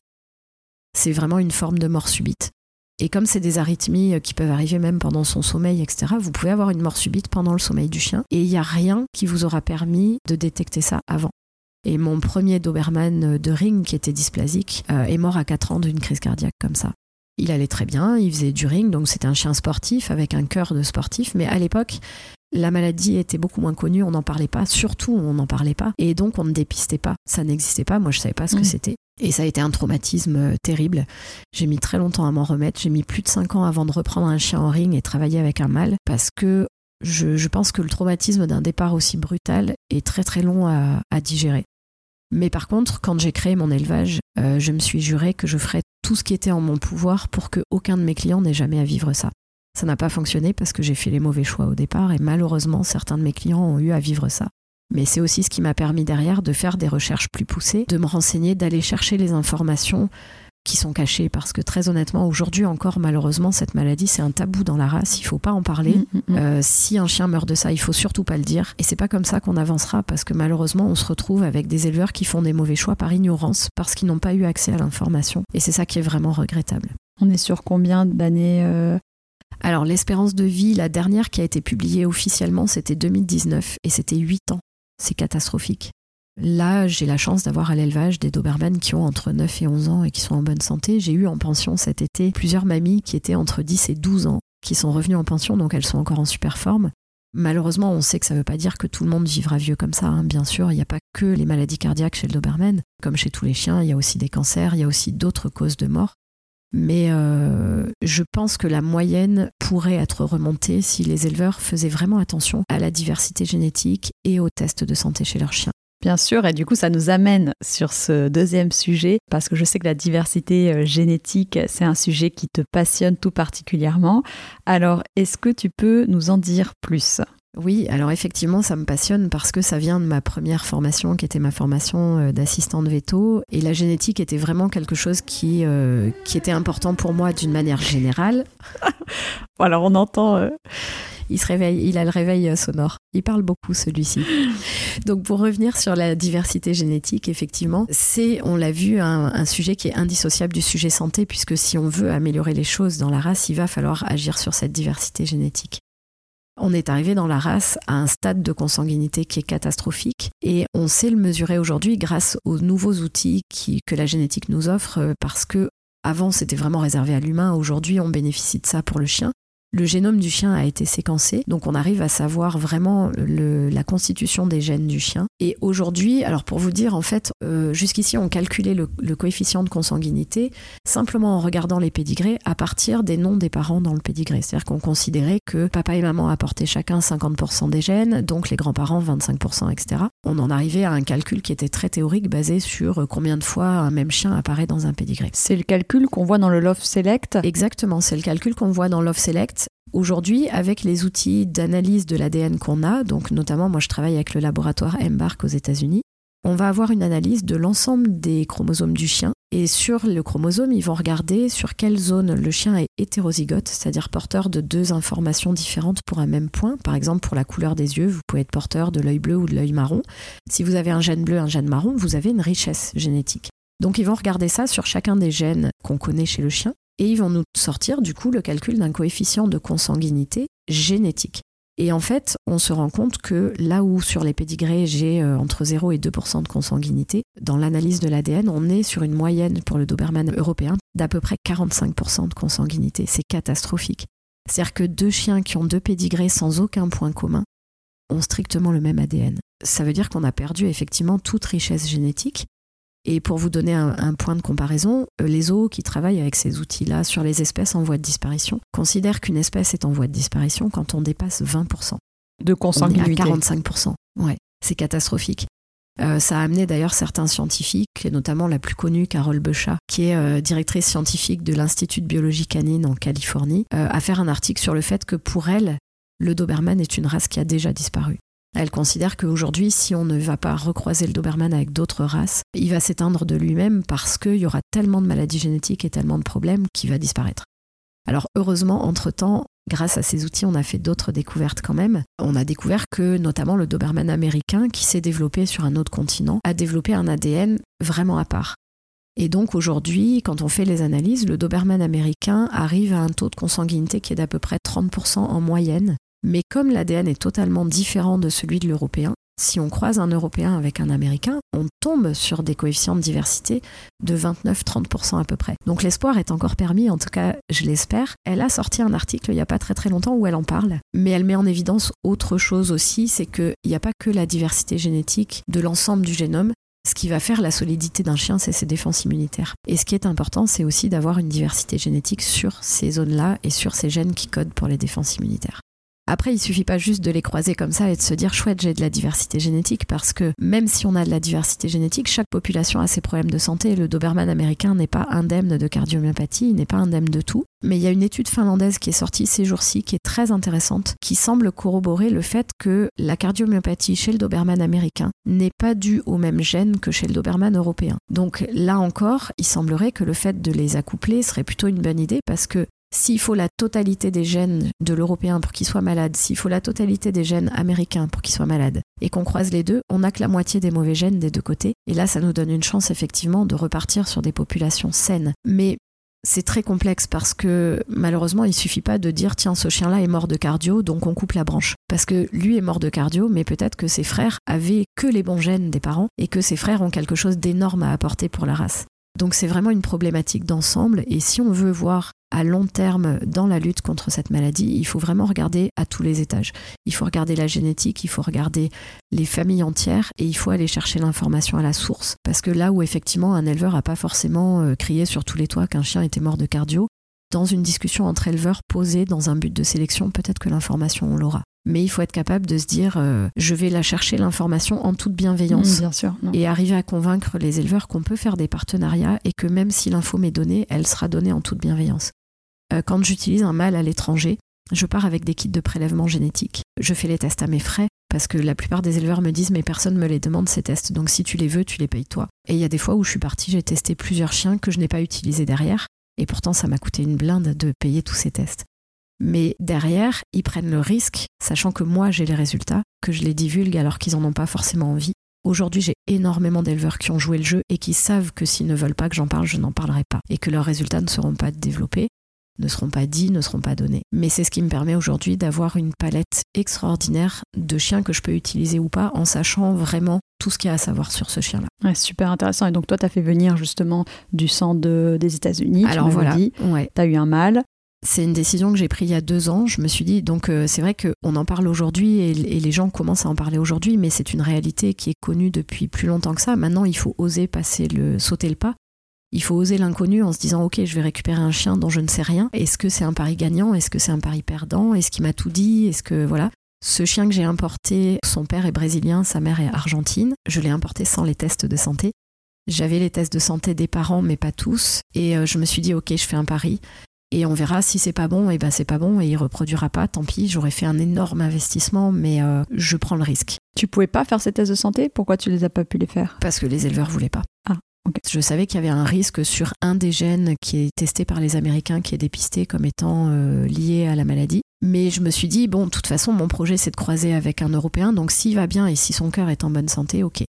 C'est vraiment une forme de mort subite. Et comme c'est des arythmies qui peuvent arriver même pendant son sommeil, etc., vous pouvez avoir une mort subite pendant le sommeil du chien. Et il n'y a rien qui vous aura permis de détecter ça avant. Et mon premier Doberman de ring, qui était dysplasique, euh, est mort à 4 ans d'une crise cardiaque comme ça. Il allait très bien, il faisait du ring, donc c'était un chien sportif avec un cœur de sportif. Mais à l'époque, la maladie était beaucoup moins connue, on n'en parlait pas, surtout on n'en parlait pas, et donc on ne dépistait pas, ça n'existait pas, moi je savais pas ce que mm. c'était. Et ça a été un traumatisme euh, terrible. J'ai mis très longtemps à m'en remettre, j'ai mis plus de 5 ans avant de reprendre un chien en ring et travailler avec un mâle, parce que je, pense que le traumatisme d'un départ aussi brutal est très très long à, digérer. Mais par contre, quand j'ai créé mon élevage, euh, je me suis juré que je ferais tout ce qui était en mon pouvoir pour que aucun de mes clients n'ait jamais à vivre ça. Ça n'a pas fonctionné parce que j'ai fait les mauvais choix au départ et malheureusement certains de mes clients ont eu à vivre ça. Mais c'est aussi ce qui m'a permis derrière de faire des recherches plus poussées, de me renseigner, d'aller chercher les informations qui sont cachées parce que très honnêtement aujourd'hui encore malheureusement cette maladie c'est un tabou dans la race il faut pas en parler mm, mm, mm. Euh, si un chien meurt de ça il faut surtout pas le dire et c'est pas comme ça qu'on avancera parce que malheureusement on se retrouve avec des éleveurs qui font des mauvais choix par ignorance parce qu'ils n'ont pas eu accès à l'information et c'est ça qui est vraiment regrettable on est sur combien d'années euh, alors l'espérance de vie, la dernière qui a été publiée officiellement, c'était 2019 et c'était 8 ans. C'est catastrophique. Là, j'ai la chance d'avoir à l'élevage des Doberman qui ont entre 9 et 11 ans et qui sont en bonne santé. J'ai eu en pension cet été plusieurs mamies qui étaient entre 10 et 12 ans, qui sont revenues en pension, donc elles sont encore en super forme. Malheureusement, on sait que ça ne veut pas dire que tout le monde vivra vieux comme ça. Hein. Bien sûr, il n'y a pas que les maladies cardiaques chez le Doberman. Comme chez tous les chiens, il y a aussi des cancers, il y a aussi d'autres causes de mort. Mais euh, je pense que la moyenne pourrait être remontée si les éleveurs faisaient vraiment attention à la diversité génétique et aux tests de santé chez leurs chiens. Bien sûr, et du coup, ça nous amène sur ce deuxième sujet, parce que je sais que la diversité euh, génétique, c'est un sujet qui te passionne tout particulièrement. Alors, est-ce que tu peux nous en dire plus? Oui, alors effectivement, ça me passionne parce que ça vient de ma première formation, qui était ma formation euh, d'assistante veto. Et la génétique était vraiment quelque chose qui, euh, qui était important pour moi d'une manière générale. alors on entend. Euh, il se réveille, il a le réveil sonore. Il parle beaucoup celui-ci. Donc pour revenir sur la diversité génétique, effectivement, c'est, on l'a vu, un, sujet qui est indissociable du sujet santé, puisque si on veut améliorer les choses dans la race, il va falloir agir sur cette diversité génétique. On est arrivé dans la race à un stade de consanguinité qui est catastrophique et on sait le mesurer aujourd'hui grâce aux nouveaux outils que la génétique nous offre euh, parce que avant c'était vraiment réservé à l'humain, aujourd'hui on bénéficie de ça pour le chien le génome du chien a été séquencé, donc on arrive à savoir vraiment la constitution des gènes du chien. Et aujourd'hui, alors pour vous dire, en fait, euh, jusqu'ici on calculait le, coefficient de consanguinité simplement en regardant les pédigrés à partir des noms des parents dans le pédigré. C'est-à-dire qu'on considérait que papa et maman apportaient chacun 50% des gènes, donc les grands-parents 25%, etc. On en arrivait à un calcul qui était très théorique basé sur combien de fois un même chien apparaît dans un pédigré. C'est le calcul qu'on voit dans le Love Select Exactement, c'est le calcul qu'on voit dans Love Select Aujourd'hui, avec les outils d'analyse de l'ADN qu'on a, donc notamment moi je travaille avec le laboratoire Embark aux États-Unis, on va avoir une analyse de l'ensemble des chromosomes du chien. Et sur le chromosome, ils vont regarder sur quelle zone le chien est hétérozygote, c'est-à-dire porteur de deux informations différentes pour un même point. Par exemple, pour la couleur des yeux, vous pouvez être porteur de l'œil bleu ou de l'œil marron. Si vous avez un gène bleu, un gène marron, vous avez une richesse génétique. Donc ils vont regarder ça sur chacun des gènes qu'on connaît chez le chien et ils vont nous sortir du coup le calcul d'un coefficient de consanguinité génétique. Et en fait, on se rend compte que là où sur les pédigrés j'ai euh, entre 0 et 2% de consanguinité, dans l'analyse de l'ADN, on est sur une moyenne pour le Doberman européen d'à peu près 45% de consanguinité. C'est catastrophique. C'est-à-dire que deux chiens qui ont deux pédigrés sans aucun point commun ont strictement le même ADN. Ça veut dire qu'on a perdu effectivement toute richesse génétique et pour vous donner un, point de comparaison, euh, les zoos qui travaillent avec ces outils-là sur les espèces en voie de disparition considèrent qu'une espèce est en voie de disparition quand on dépasse 20%. De consanguinité. On à 45%. Ouais, c'est catastrophique. Euh, ça a amené d'ailleurs certains scientifiques, et notamment la plus connue, Carole Becha, qui est euh, directrice scientifique de l'Institut de biologie canine en Californie, à faire un article sur le fait que pour elle, le Doberman est une race qui a déjà disparu. Elle considère qu'aujourd'hui, si on ne va pas recroiser le Doberman avec d'autres races, il va s'éteindre de lui-même parce qu'il y aura tellement de maladies génétiques et tellement de problèmes qu'il va disparaître. Alors heureusement, entre-temps, grâce à ces outils, on a fait d'autres découvertes quand même. On a découvert que notamment le Doberman américain, qui s'est développé sur un autre continent, a développé un ADN vraiment à part. Et donc aujourd'hui, quand on fait les analyses, le Doberman américain arrive à un taux de consanguinité qui est d'à peu près 30% en moyenne. Mais comme l'ADN est totalement différent de celui de l'Européen, si on croise un Européen avec un Américain, on tombe sur des coefficients de diversité de 29-30% à peu près. Donc l'espoir est encore permis, en tout cas je l'espère. Elle a sorti un article il n'y a pas très très longtemps où elle en parle, mais elle met en évidence autre chose aussi, c'est qu'il n'y a pas que la diversité génétique de l'ensemble du génome, ce qui va faire la solidité d'un chien, c'est ses défenses immunitaires. Et ce qui est important, c'est aussi d'avoir une diversité génétique sur ces zones-là et sur ces gènes qui codent pour les défenses immunitaires. Après, il suffit pas juste de les croiser comme ça et de se dire chouette, j'ai de la diversité génétique parce que même si on a de la diversité génétique, chaque population a ses problèmes de santé. Le Doberman américain n'est pas indemne de cardiomyopathie, il n'est pas indemne de tout. Mais il y a une étude finlandaise qui est sortie ces jours-ci qui est très intéressante, qui semble corroborer le fait que la cardiomyopathie chez le Doberman américain n'est pas due au même gène que chez le Doberman européen. Donc là encore, il semblerait que le fait de les accoupler serait plutôt une bonne idée parce que s'il faut la totalité des gènes de l'européen pour qu'il soit malade, s'il faut la totalité des gènes américains pour qu'il soit malade, et qu'on croise les deux, on n'a que la moitié des mauvais gènes des deux côtés. Et là, ça nous donne une chance effectivement de repartir sur des populations saines. Mais c'est très complexe parce que malheureusement, il suffit pas de dire tiens, ce chien-là est mort de cardio, donc on coupe la branche. Parce que lui est mort de cardio, mais peut-être que ses frères avaient que les bons gènes des parents et que ses frères ont quelque chose d'énorme à apporter pour la race. Donc c'est vraiment une problématique d'ensemble et si on veut voir à long terme dans la lutte contre cette maladie, il faut vraiment regarder à tous les étages. Il faut regarder la génétique, il faut regarder les familles entières et il faut aller chercher l'information à la source. Parce que là où effectivement un éleveur n'a pas forcément euh, crié sur tous les toits qu'un chien était mort de cardio, dans une discussion entre éleveurs posée dans un but de sélection, peut-être que l'information on l'aura. Mais il faut être capable de se dire, euh, je vais la chercher l'information en toute bienveillance, mmh, bien sûr, et arriver à convaincre les éleveurs qu'on peut faire des partenariats et que même si l'info m'est donnée, elle sera donnée en toute bienveillance. Euh, quand j'utilise un mâle à l'étranger, je pars avec des kits de prélèvement génétique. Je fais les tests à mes frais parce que la plupart des éleveurs me disent mais personne me les demande ces tests donc si tu les veux tu les payes toi. Et il y a des fois où je suis partie j'ai testé plusieurs chiens que je n'ai pas utilisés derrière et pourtant ça m'a coûté une blinde de payer tous ces tests. Mais derrière ils prennent le risque sachant que moi j'ai les résultats que je les divulgue alors qu'ils en ont pas forcément envie. Aujourd'hui, j'ai énormément d'éleveurs qui ont joué le jeu et qui savent que s'ils ne veulent pas que j'en parle, je n'en parlerai pas et que leurs résultats ne seront pas développés ne seront pas dits, ne seront pas donnés. Mais c'est ce qui me permet aujourd'hui d'avoir une palette extraordinaire de chiens que je peux utiliser ou pas en sachant vraiment tout ce qu'il y a à savoir sur ce chien-là. Ouais, super intéressant. Et donc toi, tu as fait venir justement du sang de, des États-Unis. Alors voilà, dit. Ouais. Tu as eu un mâle. C'est une décision que j'ai prise il y a deux ans. Je me suis dit, donc euh, c'est vrai qu'on en parle aujourd'hui et, les gens commencent à en parler aujourd'hui, mais c'est une réalité qui est connue depuis plus longtemps que ça. Maintenant, il faut oser passer le, sauter le pas. Il faut oser l'inconnu en se disant ok je vais récupérer un chien dont je ne sais rien. Est-ce que c'est un pari gagnant? Est-ce que c'est un pari perdant? Est-ce qu'il m'a tout dit? Est-ce que voilà ce chien que j'ai importé, son père est brésilien, sa mère est argentine. Je l'ai importé sans les tests de santé. J'avais les tests de santé des parents, mais pas tous. Et euh, je me suis dit, ok, je fais un pari. Et on verra si c'est pas bon, et ben c'est pas bon, et il reproduira pas, tant pis, j'aurais fait un énorme investissement, mais euh, je prends le risque. Tu pouvais pas faire ces tests de santé? Pourquoi tu les as pas pu les faire? Parce que les éleveurs voulaient pas. Ah. Je savais qu'il y avait un risque sur un des gènes qui est testé par les Américains, qui est dépisté comme étant euh, lié à la maladie. Mais je me suis dit, bon, de toute façon, mon projet, c'est de croiser avec un Européen, donc s'il va bien et si son cœur est en bonne santé, ok.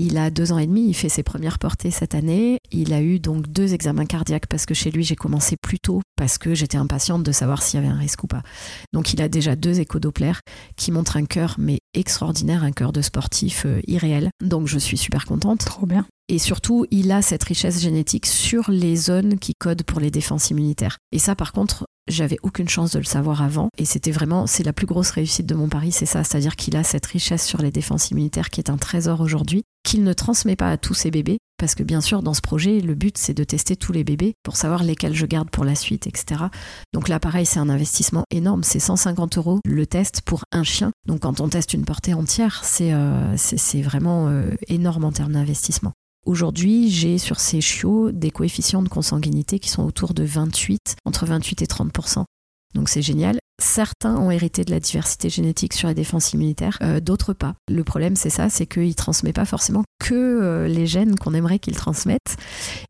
Il a deux ans et demi, il fait ses premières portées cette année. Il a eu donc deux examens cardiaques parce que chez lui j'ai commencé plus tôt parce que j'étais impatiente de savoir s'il y avait un risque ou pas. Donc il a déjà deux échodopplers qui montrent un cœur mais extraordinaire, un cœur de sportif euh, irréel. Donc je suis super contente. Trop bien. Et surtout, il a cette richesse génétique sur les zones qui codent pour les défenses immunitaires. Et ça, par contre, j'avais aucune chance de le savoir avant. Et c'était vraiment, c'est la plus grosse réussite de mon pari, c'est ça. C'est-à-dire qu'il a cette richesse sur les défenses immunitaires qui est un trésor aujourd'hui, qu'il ne transmet pas à tous ses bébés. Parce que bien sûr, dans ce projet, le but, c'est de tester tous les bébés pour savoir lesquels je garde pour la suite, etc. Donc là, pareil, c'est un investissement énorme. C'est 150 euros le test pour un chien. Donc quand on teste une portée entière, c'est euh, vraiment euh, énorme en termes d'investissement. Aujourd'hui, j'ai sur ces chiots des coefficients de consanguinité qui sont autour de 28, entre 28 et 30 donc c'est génial. Certains ont hérité de la diversité génétique sur la défense immunitaire, euh, d'autres pas. Le problème c'est ça, c'est qu'ils ne transmettent pas forcément que euh, les gènes qu'on aimerait qu'ils transmettent.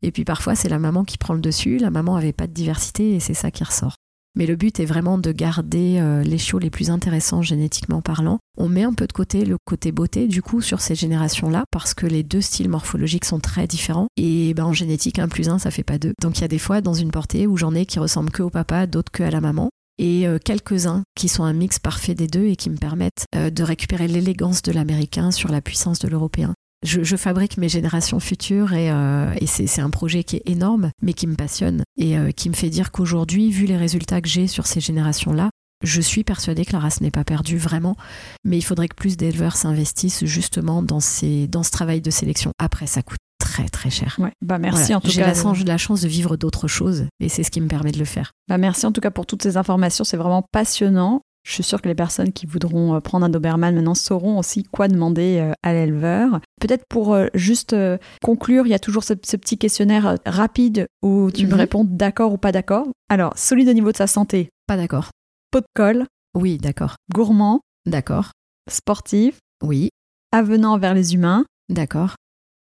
Et puis parfois c'est la maman qui prend le dessus, la maman n'avait pas de diversité et c'est ça qui ressort. Mais le but est vraiment de garder euh, les chiots les plus intéressants génétiquement parlant. On met un peu de côté le côté beauté du coup sur ces générations-là parce que les deux styles morphologiques sont très différents. Et ben, en génétique, un plus un, ça fait pas deux. Donc il y a des fois dans une portée où j'en ai qui ressemblent que au papa, d'autres que à la maman et euh, quelques-uns qui sont un mix parfait des deux et qui me permettent euh, de récupérer l'élégance de l'américain sur la puissance de l'européen. Je, fabrique mes générations futures et, euh, c'est un projet qui est énorme, mais qui me passionne et qui me fait dire qu'aujourd'hui, vu les résultats que j'ai sur ces générations-là, je suis persuadée que la race n'est pas perdue vraiment, mais il faudrait que plus d'éleveurs s'investissent justement dans, ces, dans ce travail de sélection. Après, ça coûte très très cher. Ouais. Bah merci en tout cas. J'ai la, chance de vivre d'autres choses et c'est ce qui me permet de le faire. Bah merci en tout cas pour toutes ces informations, c'est vraiment passionnant. Je suis sûre que les personnes qui voudront euh, prendre un Doberman maintenant sauront aussi quoi demander euh, à l'éleveur. Peut-être pour euh, juste conclure, il y a toujours ce, petit questionnaire rapide où tu me mhm. réponds d'accord ou pas d'accord. Alors, solide au niveau de sa santé. Pas d'accord. Pot de colle. Oui, d'accord. Gourmand. D'accord. Sportif. Oui. Avenant vers les humains. D'accord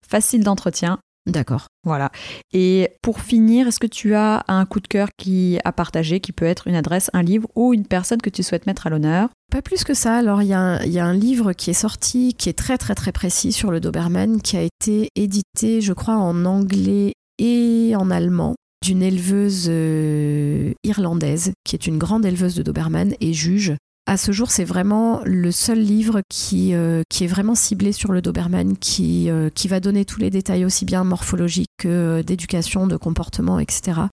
facile d'entretien. D'accord. Voilà. Et pour finir, est-ce que tu as un coup de cœur qui a partagé, qui peut être une adresse, un livre ou une personne que tu souhaites mettre à l'honneur? Pas plus que ça. Alors, il y, a un livre qui est sorti, qui est très très très précis sur le Doberman, qui a été édité, je crois, en anglais et en allemand d'une éleveuse euh, irlandaise, qui est une grande éleveuse de Doberman et juge à ce jour, c'est vraiment le seul livre qui, euh, qui est vraiment ciblé sur le Doberman, qui, euh, qui va donner tous les détails aussi bien morphologiques que euh, d'éducation, de comportement, etc.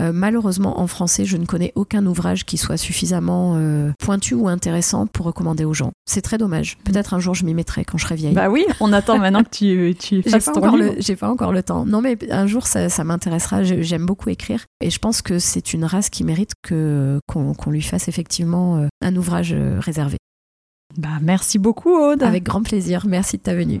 Euh, malheureusement, en français, je ne connais aucun ouvrage qui soit suffisamment euh, pointu ou intéressant pour recommander aux gens. C'est très dommage. Peut-être un jour je m'y mettrai quand je serai vieille. Bah oui, on attend maintenant que tu, tu fasses ton livre. J'ai pas encore le temps. Non, mais un jour ça, ça m'intéressera. J'aime beaucoup écrire et je pense que c'est une race qui mérite que qu'on lui fasse effectivement euh, un ouvrage réservé. Bah merci beaucoup Aude. Avec grand plaisir. Merci de ta venue.